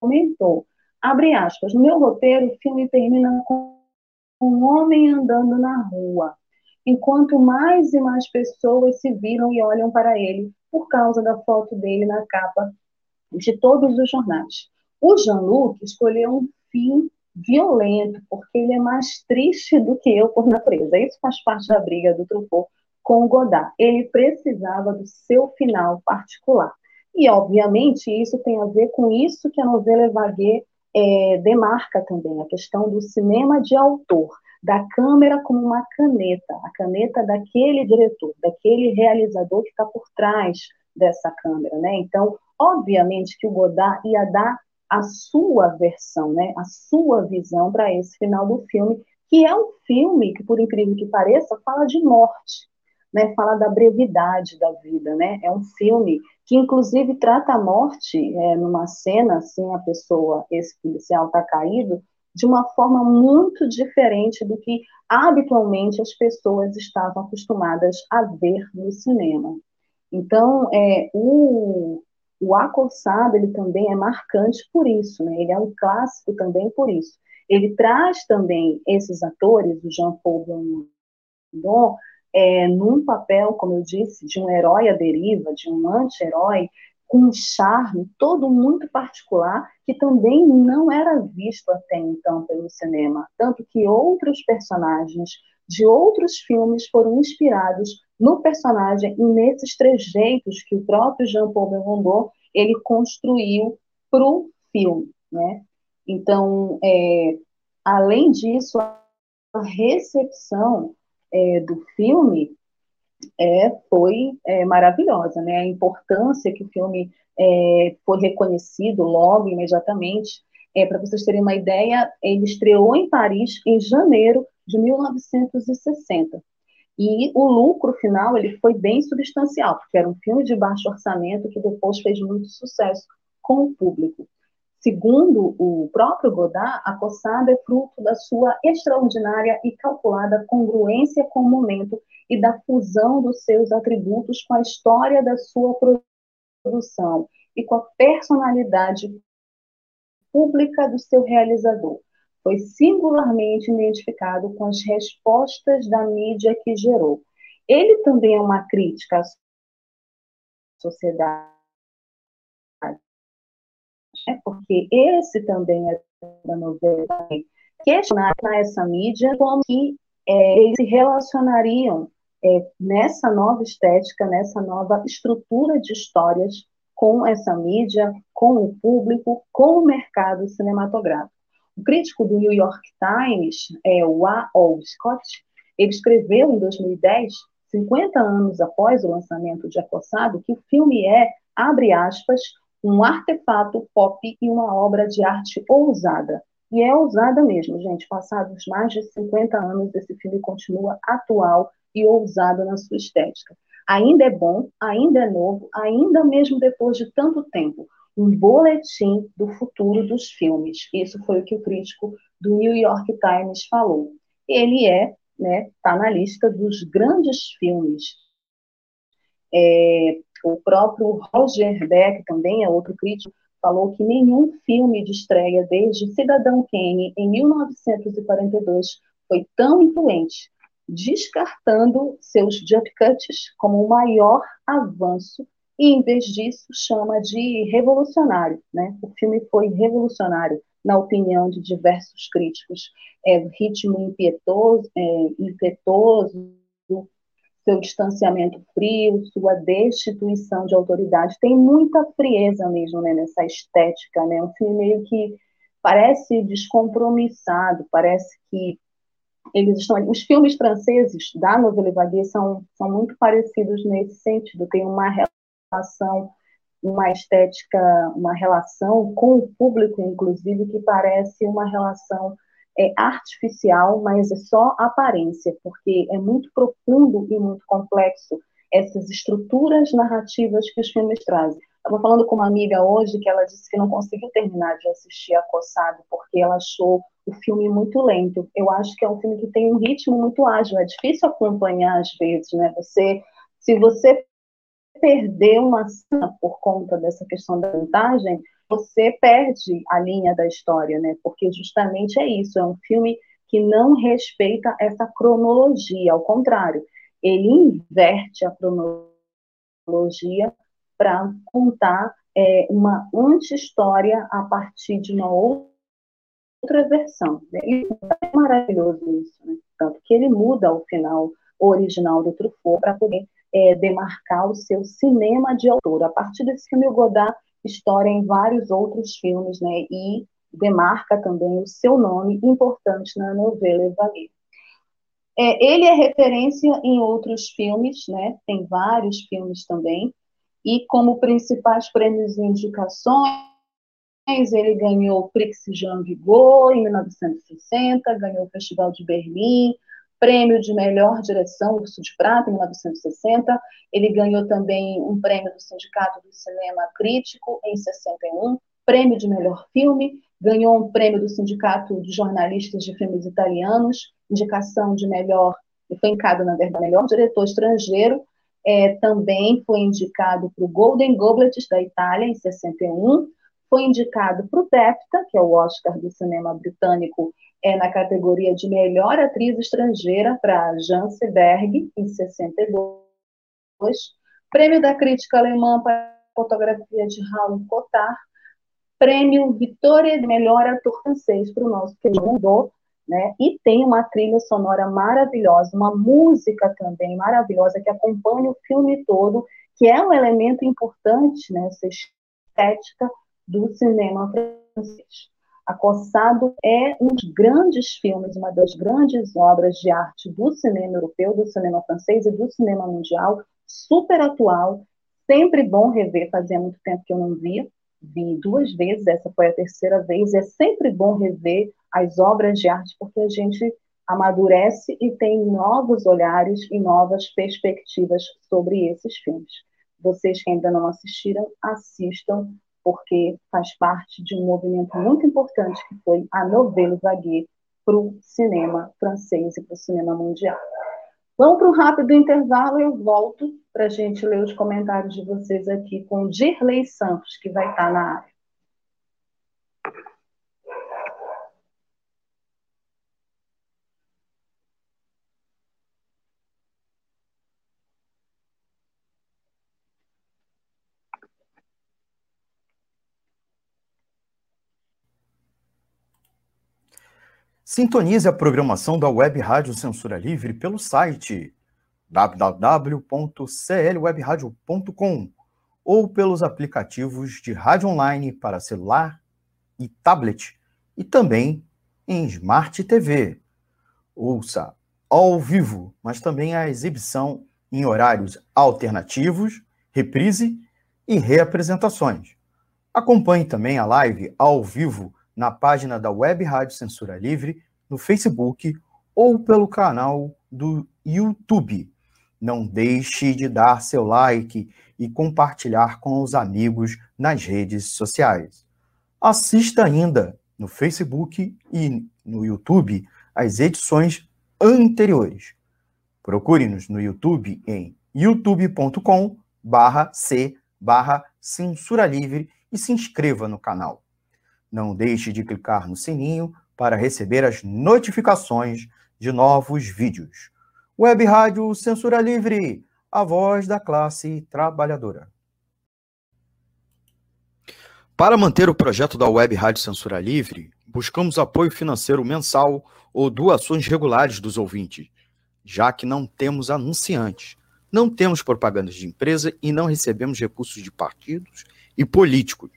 comentou, Abre aspas. No meu roteiro, o filme termina com um homem andando na rua, enquanto mais e mais pessoas se viram e olham para ele por causa da foto dele na capa de todos os jornais. O Jean-Luc escolheu um fim violento, porque ele é mais triste do que eu por natureza. Isso faz parte da briga do Truffaut com o Godard. Ele precisava do seu final particular. E, obviamente, isso tem a ver com isso que a novela Vague é, demarca também a questão do cinema de autor, da câmera como uma caneta, a caneta daquele diretor, daquele realizador que está por trás dessa câmera, né? Então, obviamente que o Godard ia dar a sua versão, né, a sua visão para esse final do filme, que é um filme que, por incrível que pareça, fala de morte, né, fala da brevidade da vida, né? É um filme que inclusive trata a morte é, numa cena, assim, a pessoa, esse policial está caído, de uma forma muito diferente do que habitualmente as pessoas estavam acostumadas a ver no cinema. Então, é, o, o Acossado, ele também é marcante por isso, né? ele é um clássico também por isso. Ele traz também esses atores, o Jean-Paul Belmondo, é, num papel, como eu disse, de um herói à deriva, de um anti-herói, com um charme todo muito particular que também não era visto até então pelo cinema, tanto que outros personagens de outros filmes foram inspirados no personagem e nesses trejeitos que o próprio Jean-Paul Belmondo ele construiu para o filme, né? Então, é, além disso, a recepção é, do filme é, foi é, maravilhosa, né? A importância que o filme é, foi reconhecido logo, imediatamente. É, Para vocês terem uma ideia, ele estreou em Paris em janeiro de 1960. E o lucro final ele foi bem substancial, porque era um filme de baixo orçamento que depois fez muito sucesso com o público. Segundo o próprio Godard, a coçada é fruto da sua extraordinária e calculada congruência com o momento e da fusão dos seus atributos com a história da sua produção e com a personalidade pública do seu realizador. Foi singularmente identificado com as respostas da mídia que gerou. Ele também é uma crítica à sociedade porque esse também é da novela, questionar essa mídia como que é, eles se relacionariam é, nessa nova estética, nessa nova estrutura de histórias com essa mídia, com o público, com o mercado cinematográfico. O crítico do New York Times, é, o A. O. Scott, ele escreveu em 2010, 50 anos após o lançamento de Acossado, que o filme é, abre aspas, um artefato pop e uma obra de arte ousada. E é ousada mesmo, gente. Passados mais de 50 anos, esse filme continua atual e ousado na sua estética. Ainda é bom, ainda é novo, ainda mesmo depois de tanto tempo. Um boletim do futuro dos filmes. Isso foi o que o crítico do New York Times falou. Ele é, né, está na lista dos grandes filmes é, o próprio Roger Beck, também é outro crítico, falou que nenhum filme de estreia desde Cidadão Kane, em 1942, foi tão influente, descartando seus jump cuts como o maior avanço e, em vez disso, chama de revolucionário. Né? O filme foi revolucionário, na opinião de diversos críticos. É, ritmo impetuoso, é, impetuoso seu distanciamento frio, sua destituição de autoridade. Tem muita frieza mesmo né, nessa estética, né? Um filme meio que parece descompromissado, parece que eles estão os filmes franceses da Nouvelle Vague são, são muito parecidos nesse sentido, tem uma relação uma estética, uma relação com o público, inclusive, que parece uma relação é artificial, mas é só aparência, porque é muito profundo e muito complexo essas estruturas narrativas que os filmes trazem. Estava falando com uma amiga hoje que ela disse que não conseguiu terminar de assistir Acossado porque ela achou o filme muito lento. Eu acho que é um filme que tem um ritmo muito ágil, é difícil acompanhar às vezes, né? Você, se você perder uma cena por conta dessa questão da montagem, você perde a linha da história, né? Porque justamente é isso, é um filme que não respeita essa cronologia, ao contrário, ele inverte a cronologia para contar é, uma anti-história a partir de uma outra versão. Né? E é maravilhoso isso, né? Tanto que ele muda o final original do Truffaut para poder é, demarcar o seu cinema de autor. A partir desse filme, o Godard história em vários outros filmes, né? E demarca também o seu nome importante na novela Evangelho. É, ele é referência em outros filmes, né? Tem vários filmes também. E como principais prêmios e indicações, ele ganhou o Prix Jean Vigo em 1960, ganhou o Festival de Berlim, prêmio de melhor direção, Urso de Prata, em 1960. Ele ganhou também um prêmio do Sindicato do Cinema Crítico, em 61. Prêmio de melhor filme. Ganhou um prêmio do Sindicato de Jornalistas de Filmes Italianos, indicação de melhor, foi indicado, na verdade, melhor diretor estrangeiro. É, também foi indicado para o Golden Goblet da Itália, em 61. Foi indicado para o BAFTA, que é o Oscar do cinema britânico, é na categoria de melhor atriz estrangeira para Jean Seberg, em 62. Prêmio da crítica alemã para fotografia de Raul Cotard, prêmio Vitória de Melhor Ator Francês para o nosso querido né? E tem uma trilha sonora maravilhosa, uma música também maravilhosa que acompanha o filme todo, que é um elemento importante nessa estética do cinema francês. Acossado é um dos grandes filmes, uma das grandes obras de arte do cinema europeu, do cinema francês e do cinema mundial, super atual, sempre bom rever, fazia muito tempo que eu não via, vi duas vezes, essa foi a terceira vez, é sempre bom rever as obras de arte, porque a gente amadurece e tem novos olhares e novas perspectivas sobre esses filmes. Vocês que ainda não assistiram, assistam, porque faz parte de um movimento muito importante que foi a novela vague para o cinema francês e para o cinema mundial. Vamos para um rápido intervalo e eu volto para a gente ler os comentários de vocês aqui com Dirley Santos, que vai estar na área. Sintonize a programação da Web Rádio Censura Livre pelo site www.clwebradio.com ou pelos aplicativos de rádio online para celular e tablet e também em Smart TV. Ouça ao vivo, mas também a exibição em horários alternativos, reprise e reapresentações. Acompanhe também a live ao vivo na página da Web Rádio Censura Livre, no Facebook ou pelo canal do YouTube. Não deixe de dar seu like e compartilhar com os amigos nas redes sociais. Assista ainda no Facebook e no YouTube as edições anteriores. Procure-nos no YouTube em youtube.com barra c barra censura livre e se inscreva no canal. Não deixe de clicar no sininho para receber as notificações de novos vídeos. Web Rádio Censura Livre, a voz da classe trabalhadora. Para manter o projeto da Web Rádio Censura Livre, buscamos apoio financeiro mensal ou doações regulares dos ouvintes, já que não temos anunciantes, não temos propagandas de empresa e não recebemos recursos de partidos e políticos.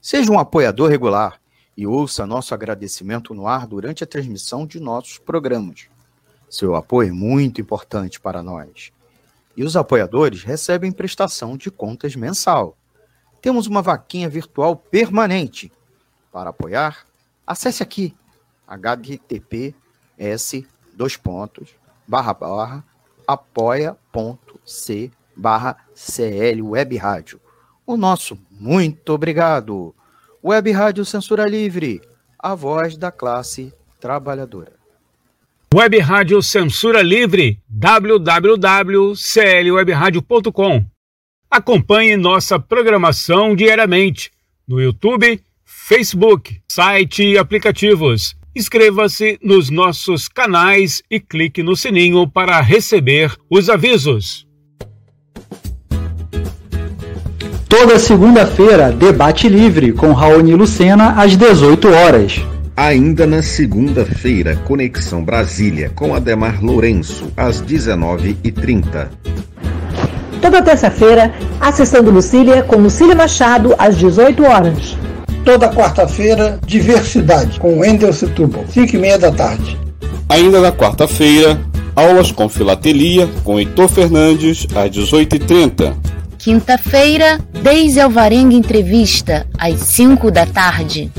Seja um apoiador regular e ouça nosso agradecimento no ar durante a transmissão de nossos programas. Seu apoio é muito importante para nós. E os apoiadores recebem prestação de contas mensal. Temos uma vaquinha virtual permanente. Para apoiar, acesse aqui https dois pontos barra barra apoia.c barra CL Web Rádio. O nosso muito obrigado. Web Rádio Censura Livre, a voz da classe trabalhadora. Web Rádio Censura Livre, www.clwebradio.com. Acompanhe nossa programação diariamente no YouTube, Facebook, site e aplicativos. Inscreva-se nos nossos canais e clique no sininho para receber os avisos. Toda segunda-feira, debate livre com Raoni Lucena às 18 horas. Ainda na segunda-feira, Conexão Brasília com Ademar Lourenço às 19h30. Toda terça-feira, a sessão do Lucília com Lucília Machado às 18 horas. Toda quarta-feira, Diversidade com Wendel Setúbal, 5 e meia da tarde. Ainda na quarta-feira, aulas com filatelia com Heitor Fernandes às 18h30. Quinta-feira, Deise Alvarenga Entrevista, às 5 da tarde.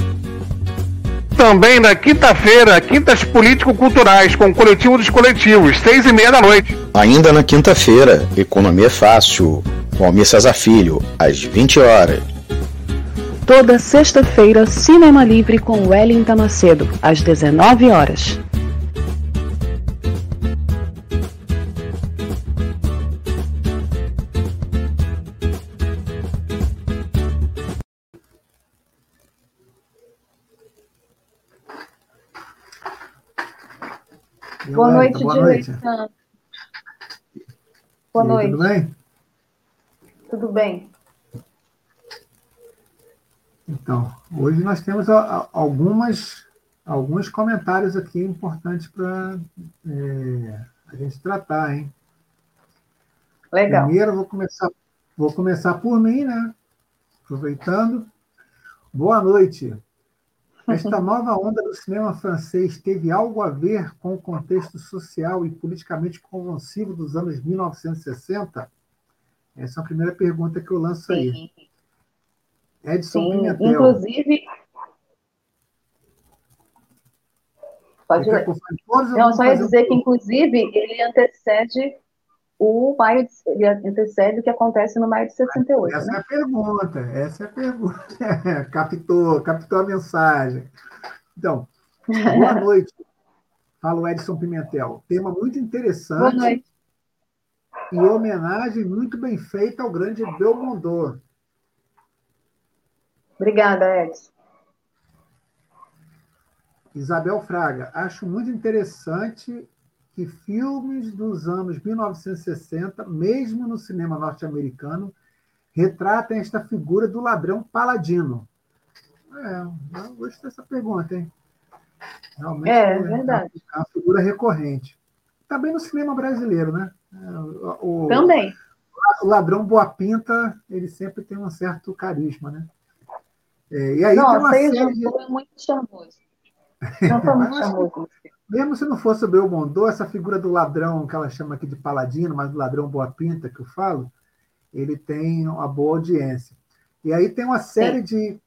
Também na quinta-feira, Quintas Político-Culturais, com o Coletivo dos Coletivos, seis e meia da noite. Ainda na quinta-feira, Economia é Fácil, com Almir Cesar Filho, às 20 horas. Toda sexta-feira, Cinema Livre com Wellington Macedo, às 19 horas. Boa noite, Boa noite. Boa noite. Tudo bem? Tudo bem. Então, hoje nós temos algumas, alguns comentários aqui importantes para é, a gente tratar, hein? Legal. Primeiro, vou começar, vou começar por mim, né? Aproveitando. Boa noite. Esta nova onda do cinema francês teve algo a ver com o contexto social e politicamente convulsivo dos anos 1960? Essa é a primeira pergunta que eu lanço aí. Sim. Edson Sim, Pimentel. Inclusive. Pode ler. Não, só ia dizer que, inclusive, ele antecede o maio, de, ele antecede o que acontece no maio de 68. Essa né? é a pergunta, essa é a pergunta. <laughs> captou, captou a mensagem. Então, boa <laughs> noite. Fala o Edson Pimentel. Tema muito interessante. Boa noite. E homenagem muito bem feita ao grande Belmondo. Obrigada, Edson. Isabel Fraga, acho muito interessante que filmes dos anos 1960, mesmo no cinema norte-americano, retratem esta figura do ladrão paladino. É, eu gostei dessa pergunta, hein? Realmente é, é verdade. É uma figura recorrente. Também no cinema brasileiro, né? O, Também. O ladrão Boa Pinta, ele sempre tem um certo carisma, né? É, e aí Nossa, tem uma série... É muito charmoso. Não charmoso. Mesmo se não fosse o Belmondo, essa figura do ladrão, que ela chama aqui de paladino, mas do ladrão boa pinta que eu falo, ele tem uma boa audiência. E aí tem uma série Sim. de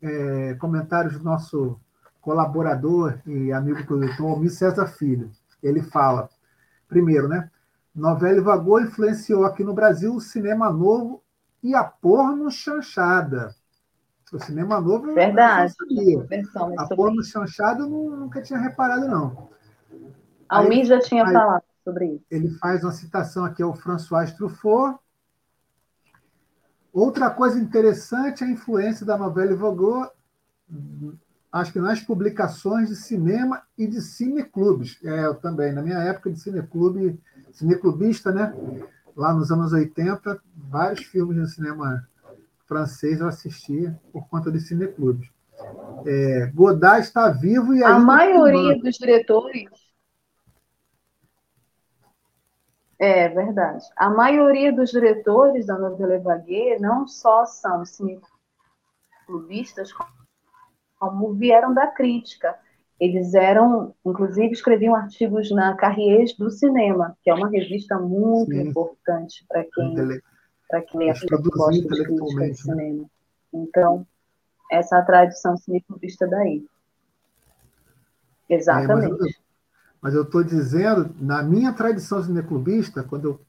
é, comentários do nosso colaborador e amigo produtor, Almir César Filho. Ele fala, primeiro, né? Novela Vagou influenciou aqui no Brasil o cinema novo e a porno chanchada. O cinema novo Verdade. eu não A porno chanchada eu nunca tinha reparado, não. Almir já tinha aí, falado sobre isso. Ele faz uma citação aqui ao François Truffaut. Outra coisa interessante é a influência da novela Vogue, acho que nas publicações de cinema e de cineclubes. É, eu também, na minha época de cineclube, cineclubista, né? Lá nos anos 80, vários filmes no cinema francês eu assistia por conta de cineclubes. É, Godard está vivo e a maioria dos diretores é verdade. A maioria dos diretores da novela Vague não só são cineclubistas, como vieram da crítica. Eles eram, inclusive, escreviam artigos na Carriers do Cinema, que é uma revista muito Sim. importante para quem para quem é gosta de crítica de cinema. Então, essa é a tradição cinematográfica daí. Exatamente. É, mas eu estou dizendo, na minha tradição cineclubista, quando eu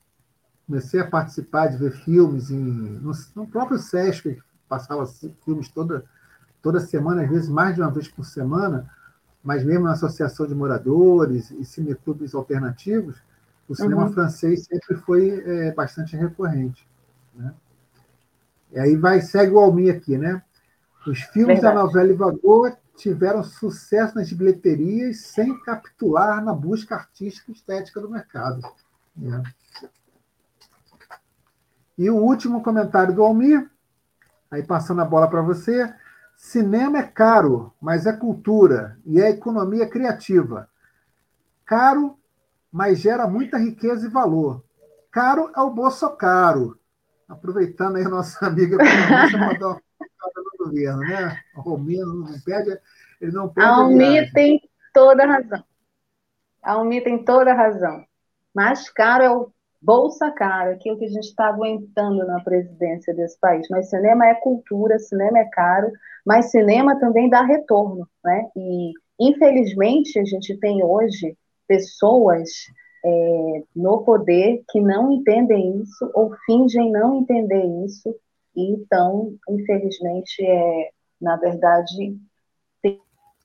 comecei a participar de ver filmes em, no, no próprio Sesc, que passava filmes toda, toda semana, às vezes mais de uma vez por semana, mas mesmo na associação de moradores e cineclubes alternativos, o cinema uhum. francês sempre foi é, bastante recorrente. Né? E aí vai, segue o Almir aqui, né? Os filmes Verdade. da novela Ivagoa tiveram sucesso nas bilheterias sem capitular na busca artística e estética do mercado. Né? E o último comentário do Almir, aí passando a bola para você. Cinema é caro, mas é cultura e é economia criativa. Caro, mas gera muita riqueza e valor. Caro é o bolso caro, aproveitando aí a nossa <laughs> amiga para dar uma no governo, né? O Romino não perde, ele não perde. A Almir tem toda a razão. A Almir tem toda a razão. Mais caro é o bolsa cara, aquilo que a gente está aguentando na presidência desse país. Mas cinema é cultura, cinema é caro, mas cinema também dá retorno, né? E infelizmente a gente tem hoje pessoas é, no poder que não entendem isso ou fingem não entender isso e então, infelizmente, é, na verdade,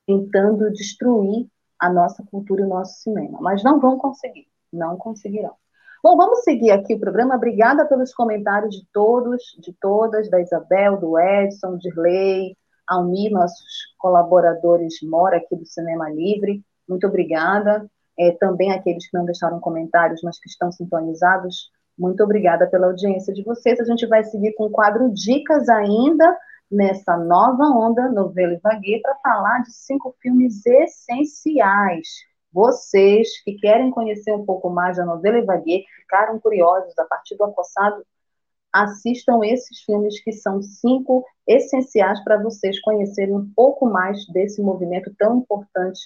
tentando destruir a nossa cultura e o nosso cinema. Mas não vão conseguir, não conseguirão. Bom, vamos seguir aqui o programa. Obrigada pelos comentários de todos, de todas, da Isabel, do Edson, de Lei, Almir, nossos colaboradores mora aqui do Cinema Livre. Muito obrigada é, também aqueles que não deixaram comentários, mas que estão sintonizados. Muito obrigada pela audiência de vocês. A gente vai seguir com o quadro Dicas ainda nessa nova onda Novela Vaguet para falar de cinco filmes essenciais. Vocês que querem conhecer um pouco mais da novela Vaguet, que ficaram curiosos a partir do Acossado, assistam esses filmes que são cinco essenciais para vocês conhecerem um pouco mais desse movimento tão importante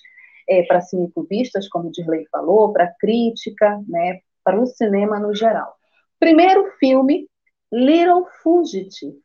é, para cineclubistas, como o Dirley falou, para crítica, né, para o cinema no geral. Primeiro filme, Little Fugitive,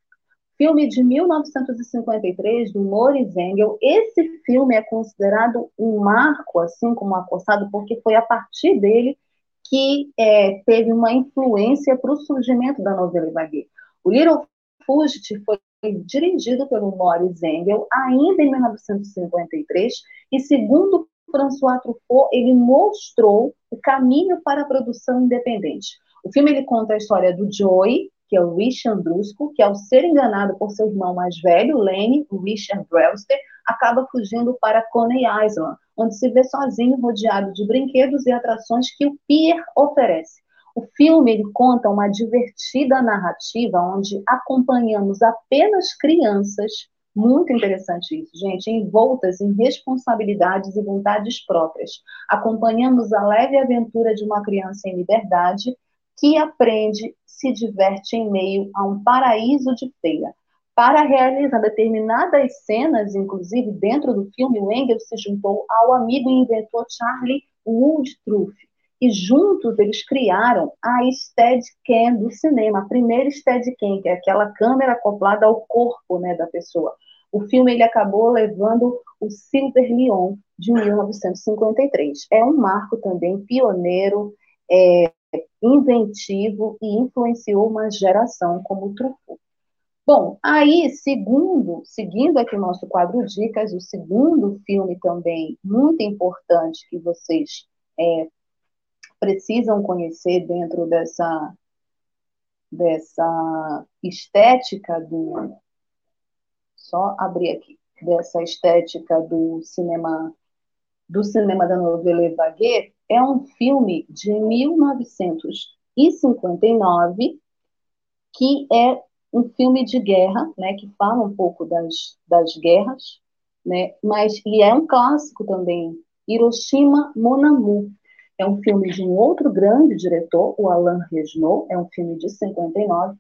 filme de 1953 do Maurice Engel. Esse filme é considerado um marco, assim como Acossado, porque foi a partir dele que é, teve uma influência para o surgimento da novela Vaguet. O Little Fugitive foi dirigido pelo Maurice Engel ainda em 1953 e segundo François Truffaut, ele mostrou o caminho para a produção independente. O filme ele conta a história do Joey, que é o Richard Andrusco, que ao ser enganado por seu irmão mais velho, Lenny, o Richard Brewster, acaba fugindo para Coney Island, onde se vê sozinho, rodeado de brinquedos e atrações que o Pier oferece. O filme ele conta uma divertida narrativa onde acompanhamos apenas crianças muito interessante isso, gente, envoltas em responsabilidades e vontades próprias. Acompanhamos a leve aventura de uma criança em liberdade que aprende, se diverte em meio a um paraíso de feira. Para realizar determinadas cenas, inclusive dentro do filme, o Engel se juntou ao amigo e inventor Charlie Woodruff, e juntos eles criaram a Steadicam do cinema, a primeira Steadicam, que é aquela câmera acoplada ao corpo né, da pessoa. O filme ele acabou levando o Silver Lion de 1953. É um marco também pioneiro, é, inventivo e influenciou uma geração como o Truffaut. Bom, aí, segundo, seguindo aqui o nosso quadro Dicas, o segundo filme também muito importante que vocês é, precisam conhecer dentro dessa, dessa estética do, só abrir aqui, dessa estética do cinema do cinema da novela Vaguet, é um filme de 1959 que é um filme de guerra, né, que fala um pouco das, das guerras, né, mas e é um clássico também, Hiroshima Mon Amour. É um filme de um outro grande diretor, o Alain Resnaux, é um filme de 59,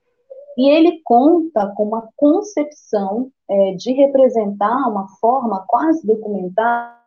e ele conta com uma concepção é, de representar uma forma quase documentária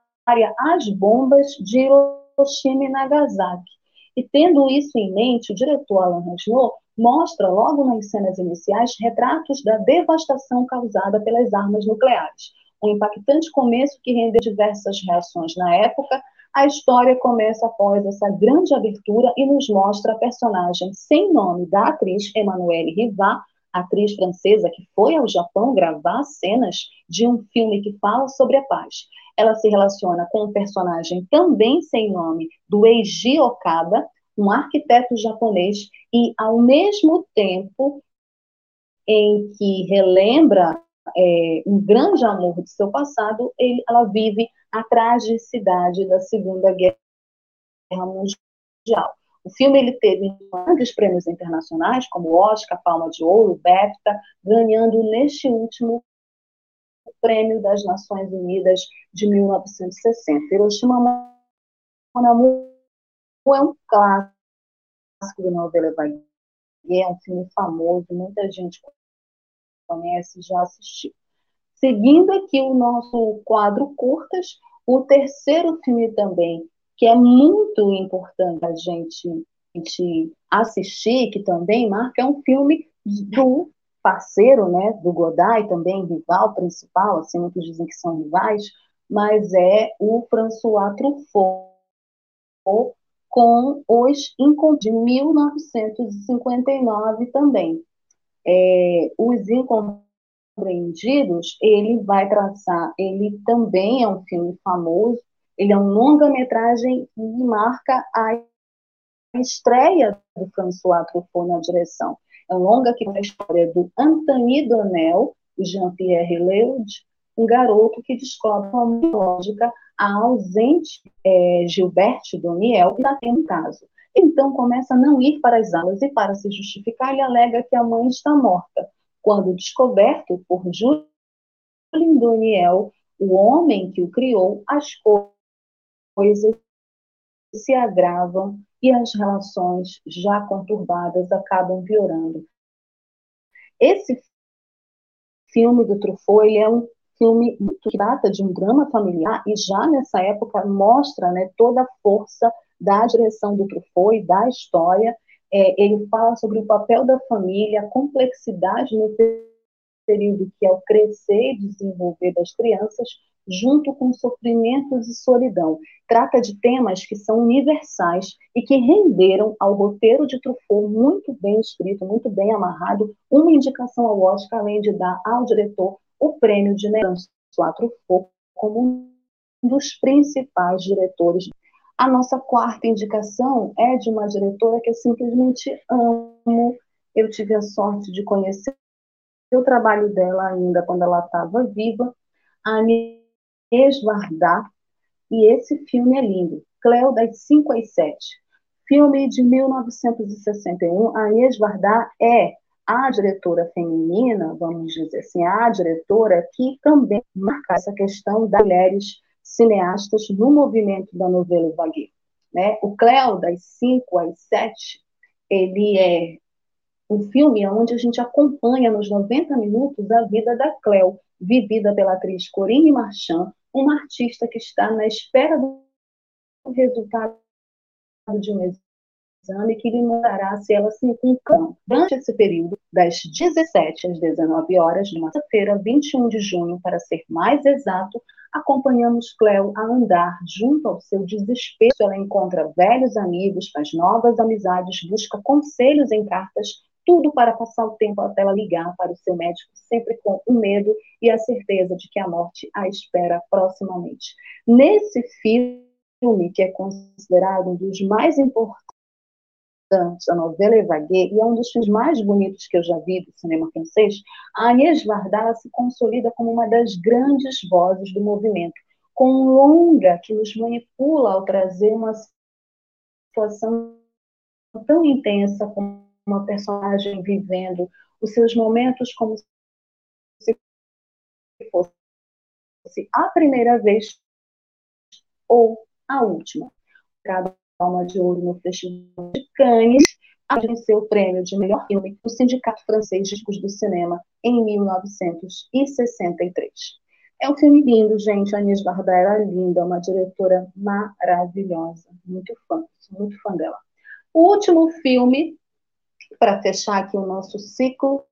as bombas de Hiroshima e Nagasaki. E tendo isso em mente, o diretor Alan Resnaux mostra logo nas cenas iniciais retratos da devastação causada pelas armas nucleares. Um impactante começo que rendeu diversas reações na época, a história começa após essa grande abertura e nos mostra a personagem sem nome da atriz Emmanuelle Rivat, atriz francesa que foi ao Japão gravar cenas de um filme que fala sobre a paz. Ela se relaciona com um personagem também sem nome do Eiji Okada, um arquiteto japonês, e ao mesmo tempo em que relembra é, um grande amor de seu passado, ele, ela vive a tragicidade da Segunda Guerra Mundial. O filme ele teve grandes prêmios internacionais, como Oscar, Palma de Ouro, BAFTA, ganhando neste último o Prêmio das Nações Unidas de 1960. Hiroshima Mon Amour é um clássico da novela Bahia, é um filme famoso, muita gente conhece, já assistiu. Seguindo aqui o nosso quadro curtas, o terceiro filme também, que é muito importante a gente, a gente assistir, que também marca, é um filme do parceiro, né, do Godard, também rival principal, assim, muitos dizem que são rivais, mas é o François Truffaut com Os Incompreendidos, de 1959 também. É, os Incompreendidos Compreendidos, ele vai traçar, ele também é um filme famoso, ele é um longa-metragem e marca a estreia do François Truffaut na direção. É um longa que conta a história do Anthony Donnell Jean-Pierre Leud, um garoto que descobre uma lógica a ausente é, Gilberte Doniel e está tendo um caso. Então começa a não ir para as aulas e para se justificar ele alega que a mãe está morta quando descoberto por Julien Doniel, o homem que o criou, as coisas se agravam e as relações já conturbadas acabam piorando. Esse filme do Truffaut ele é um filme que trata de um drama familiar e já nessa época mostra né, toda a força da direção do Truffaut e da história. É, ele fala sobre o papel da família, a complexidade no período que é o crescer e desenvolver das crianças, junto com sofrimentos e solidão. Trata de temas que são universais e que renderam ao roteiro de Truffaut muito bem escrito, muito bem amarrado, uma indicação ao Oscar, além de dar ao diretor o prêmio de François Truffaut como um dos principais diretores. A nossa quarta indicação é de uma diretora que eu simplesmente amo. Eu tive a sorte de conhecer o trabalho dela ainda quando ela estava viva, a Agnès Varda, e esse filme é lindo, Cleo das 5 às 7. Filme de 1961, a Agnès Varda é a diretora feminina, vamos dizer assim, a diretora que também marca essa questão das mulheres cineastas no movimento da novela vague. Né? O Cleo, das 5 às 7, ele é um filme onde a gente acompanha nos 90 minutos a vida da Cleo, vivida pela atriz Corinne Marchand, uma artista que está na espera do resultado de um exame que lhe mostrará se ela se encontra. Durante esse período, das 17 às 19 horas de quarta-feira, 21 de junho, para ser mais exato, acompanhamos Cleo a andar junto ao seu desespero. Ela encontra velhos amigos, faz novas amizades, busca conselhos em cartas tudo para passar o tempo até ela ligar para o seu médico, sempre com o medo e a certeza de que a morte a espera proximamente. Nesse filme, que é considerado um dos mais importantes da novela Evaguet, e é um dos filmes mais bonitos que eu já vi do cinema francês, a Agnès Varda se consolida como uma das grandes vozes do movimento, com um longa que nos manipula ao trazer uma situação tão intensa como uma personagem vivendo os seus momentos como se fosse a primeira vez ou a última. Cada Palma de Ouro no Festival de Cannes, venceu o prêmio de melhor filme do Sindicato Francês de Discos do Cinema em 1963. É um filme lindo, gente. A Anis Barda era linda, uma diretora maravilhosa. Muito fã, muito fã dela. O último filme para fechar aqui o nosso ciclo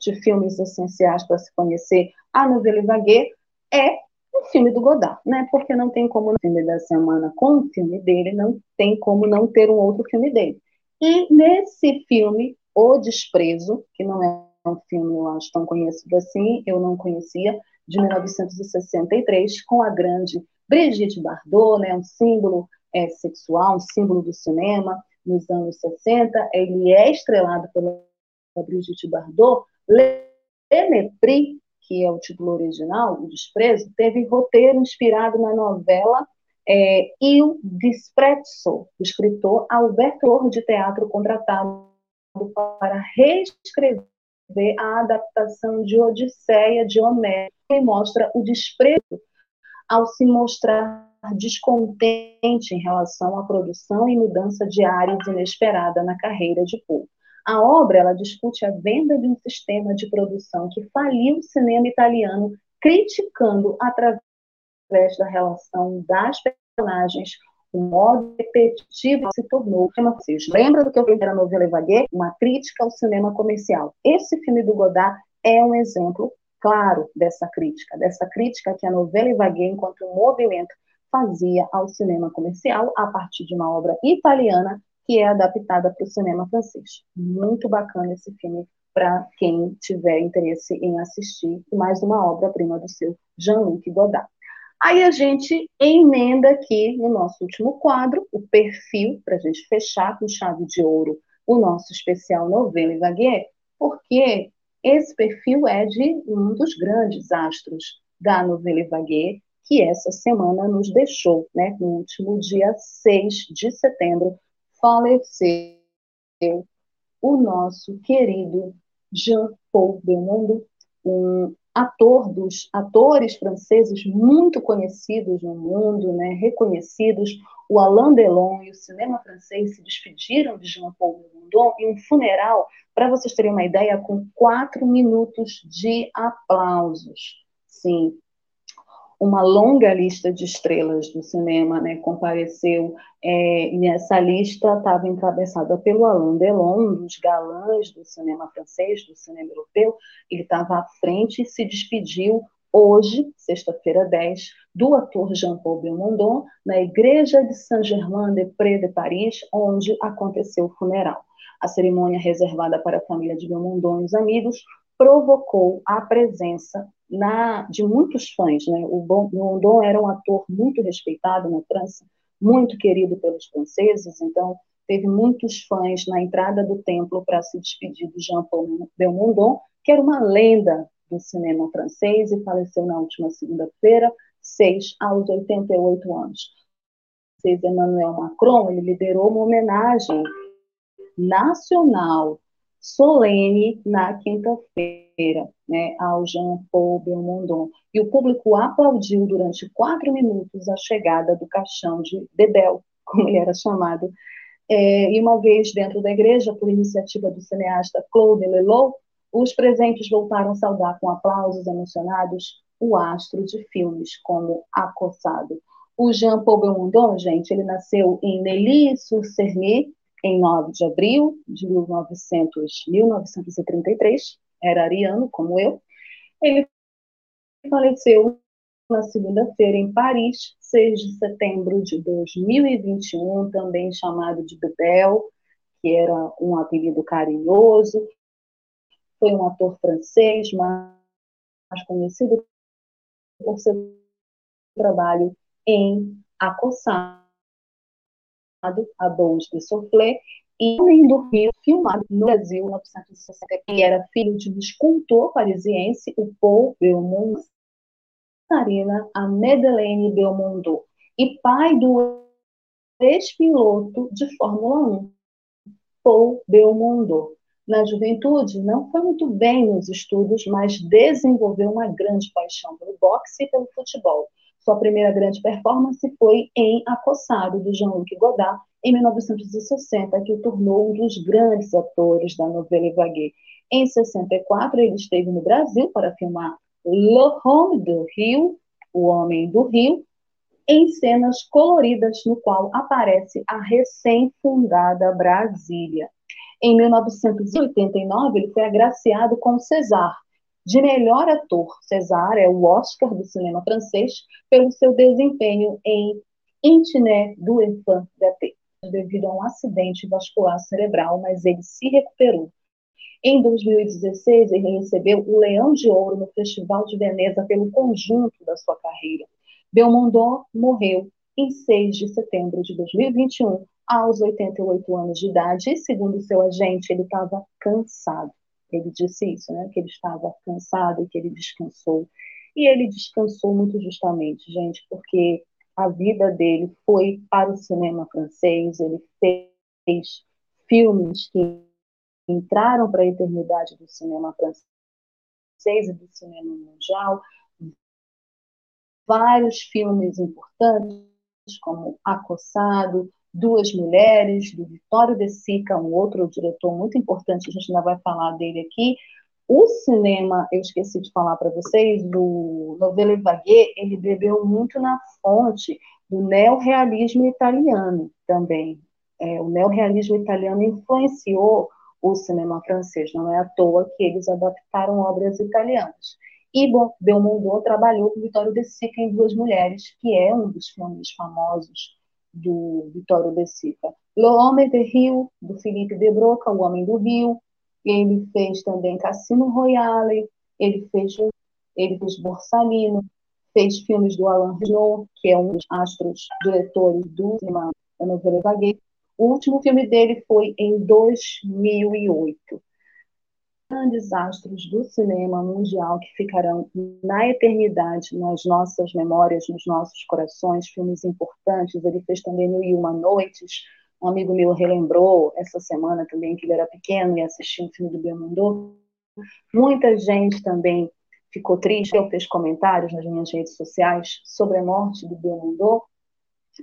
de filmes essenciais para se conhecer a novela Vaguet, é o filme do Godard, né? Porque não tem como no filme da semana com o filme dele, não tem como não ter um outro filme dele. E nesse filme, O Desprezo, que não é um filme, eu acho, tão conhecido assim, eu não conhecia, de 1963, com a grande Brigitte Bardot, né? Um símbolo é, sexual, um símbolo do cinema, nos anos 60, ele é estrelado pela Brigitte Bardot. Le Mépris, que é o título original, O Desprezo, teve roteiro inspirado na novela é, Il Disprezzo, do escritor Alberto de teatro contratado para reescrever a adaptação de Odisseia de Homero, que mostra o desprezo ao se mostrar descontente em relação à produção e mudança de áreas inesperada na carreira de Poe. A obra ela discute a venda de um sistema de produção que faliu o cinema italiano, criticando através da relação das personagens o modo repetitivo se tornou. Vocês lembram do que eu falei na novela Vaguet? Uma crítica ao cinema comercial. Esse filme do Godard é um exemplo claro dessa crítica, dessa crítica que a novela Vaguet, enquanto um movimento fazia ao cinema comercial a partir de uma obra italiana que é adaptada para o cinema francês. Muito bacana esse filme para quem tiver interesse em assistir mais uma obra-prima do seu Jean-Luc Godard. Aí a gente emenda aqui no nosso último quadro o perfil, para a gente fechar com chave de ouro o nosso especial novela e porque esse perfil é de um dos grandes astros da novela vaguet, que essa semana nos deixou, né? No último dia 6 de setembro, faleceu o nosso querido Jean Jean-Paul Belmondo, um ator dos atores franceses muito conhecidos no mundo, né, reconhecidos, o Alain Delon e o cinema francês se despediram de Jean-Paul Belmondo em um funeral, para vocês terem uma ideia, com quatro minutos de aplausos. Sim, uma longa lista de estrelas do cinema né, compareceu, é, e essa lista estava encabeçada pelo Alain Delon, um dos galãs do cinema francês, do cinema europeu, ele estava à frente e se despediu hoje, sexta-feira 10, do ator Jean-Paul Belmondo, na igreja de Saint-Germain-des-Prés de Paris, onde aconteceu o funeral. A cerimônia reservada para a família de Belmondo e os amigos provocou a presença na, de muitos fãs. Né? O Bondon era um ator muito respeitado na França, muito querido pelos franceses, então teve muitos fãs na entrada do templo para se despedir de Jean-Paul Belmondo, que era uma lenda do cinema francês e faleceu na última segunda-feira, 6 aos 88 anos. Emmanuel Macron ele liderou uma homenagem nacional solene na quinta-feira, né, ao Jean-Paul Belmondo. E o público aplaudiu durante quatro minutos a chegada do caixão de Bebel, <laughs> como ele era chamado. É, e uma vez dentro da igreja, por iniciativa do cineasta Claude Leloup, os presentes voltaram a saudar com aplausos emocionados o astro de filmes como Acossado. O Jean-Paul Belmondo, gente, ele nasceu em Neuilly-sur-Seine, em 9 de abril de 1900, 1933, era ariano, como eu. Ele faleceu na segunda-feira em Paris, 6 de setembro de 2021, também chamado de Bebel, que era um apelido carinhoso. Foi um ator francês, mais conhecido por seu trabalho em Acossado a Dons de Soufflé, e Homem do Rio, filmado no Brasil em 1960, que era filho de um escultor parisiense, o Paul Belmondo, Sarina, a Madeleine Belmondo, e pai do ex-piloto de Fórmula 1, Paul Belmondo. Na juventude, não foi muito bem nos estudos, mas desenvolveu uma grande paixão pelo boxe e pelo futebol. Sua primeira grande performance foi em Acossado, de Jean-Luc Godard, em 1960, que o tornou um dos grandes atores da novela Vague. Em 64, ele esteve no Brasil para filmar Le Homme do Rio, O Homem do Rio, em cenas coloridas, no qual aparece a recém-fundada Brasília. Em 1989, ele foi agraciado com César, de melhor ator. César é o Oscar do cinema francês pelo seu desempenho em Intiné do Enfant gâté, devido a um acidente vascular cerebral, mas ele se recuperou. Em 2016, ele recebeu o Leão de Ouro no Festival de Veneza pelo conjunto da sua carreira. Belmondo morreu em 6 de setembro de 2021, aos 88 anos de idade, e segundo seu agente, ele estava cansado. Ele disse isso, né? Que ele estava cansado, que ele descansou. E ele descansou muito justamente, gente, porque a vida dele foi para o cinema francês, ele fez filmes que entraram para a eternidade do cinema francês e do cinema mundial, vários filmes importantes, como Acossado, Duas Mulheres, do Vitório De Sica, um outro diretor muito importante, a gente ainda vai falar dele aqui. O cinema, eu esqueci de falar para vocês, do Novela Vague, ele bebeu muito na fonte do neorrealismo italiano também. É, o neorrealismo italiano influenciou o cinema francês, não é à toa que eles adaptaram obras italianas. E Belmondo trabalhou com Vitório De Sica em Duas Mulheres, que é um dos filmes famosos do Vitório de Sica. Le Homme de Rio, do Felipe de Broca, O Homem do Rio. Ele fez também Cassino Royale, ele fez, ele fez Borsalino, fez filmes do Alain Renault, que é um dos astros diretores do cinema da novela Vague. O último filme dele foi em 2008 grandes astros do cinema mundial que ficarão na eternidade nas nossas memórias, nos nossos corações, filmes importantes. Ele fez também Mil e Uma Noites. Um amigo meu relembrou essa semana também que ele era pequeno e assistiu um filme do Belmondo. Muita gente também ficou triste, eu fiz comentários nas minhas redes sociais sobre a morte do Belmondo,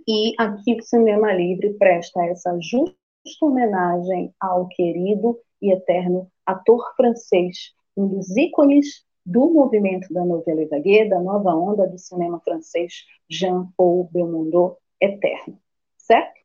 e aqui o Cinema Livre presta essa justa homenagem ao querido e eterno ator francês, um dos ícones do movimento da Nouvelle Vague, da nova onda do cinema francês, Jean-Paul Belmondo, eterno, certo?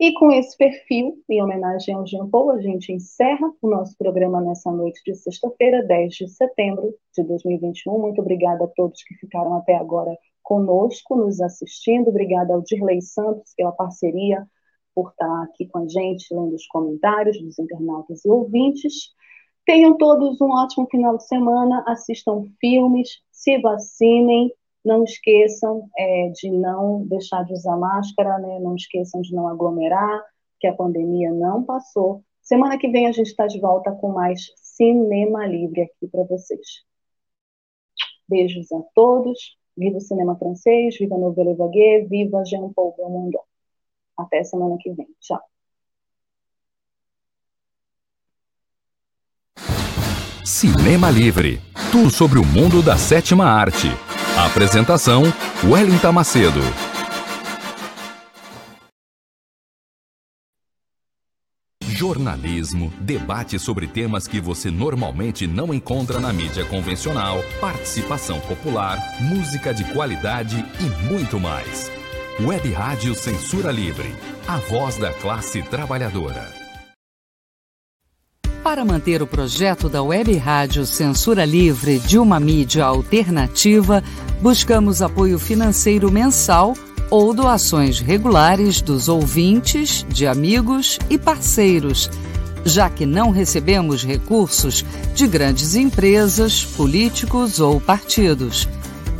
E com esse perfil, em homenagem ao Jean Paul, a gente encerra o nosso programa nessa noite de sexta-feira, 10 de setembro de 2021. Muito obrigada a todos que ficaram até agora conosco, nos assistindo. Obrigada ao Dirley Santos pela parceria, por estar aqui com a gente, lendo os comentários dos internautas e ouvintes. Tenham todos um ótimo final de semana, assistam filmes, se vacinem, não esqueçam é, de não deixar de usar máscara, né? não esqueçam de não aglomerar, que a pandemia não passou. Semana que vem a gente está de volta com mais Cinema Livre aqui para vocês. Beijos a todos. Viva o cinema francês, viva a novela Vague, viva Jean-Paul Belmondo. Até semana que vem. Tchau. Cinema Livre. Tudo sobre o mundo da sétima arte. Apresentação: Wellington Macedo. Jornalismo, debate sobre temas que você normalmente não encontra na mídia convencional, participação popular, música de qualidade e muito mais. Web Rádio Censura Livre, a voz da classe trabalhadora. Para manter o projeto da Web Rádio Censura Livre de uma mídia alternativa, buscamos apoio financeiro mensal ou doações regulares dos ouvintes, de amigos e parceiros, já que não recebemos recursos de grandes empresas, políticos ou partidos.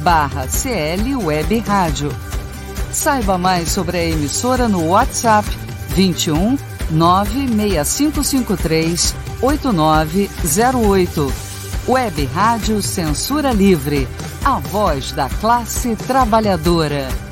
barra clwebradio Saiba mais sobre a emissora no WhatsApp 21 96553 8908. Web Rádio Censura Livre, a voz da classe trabalhadora.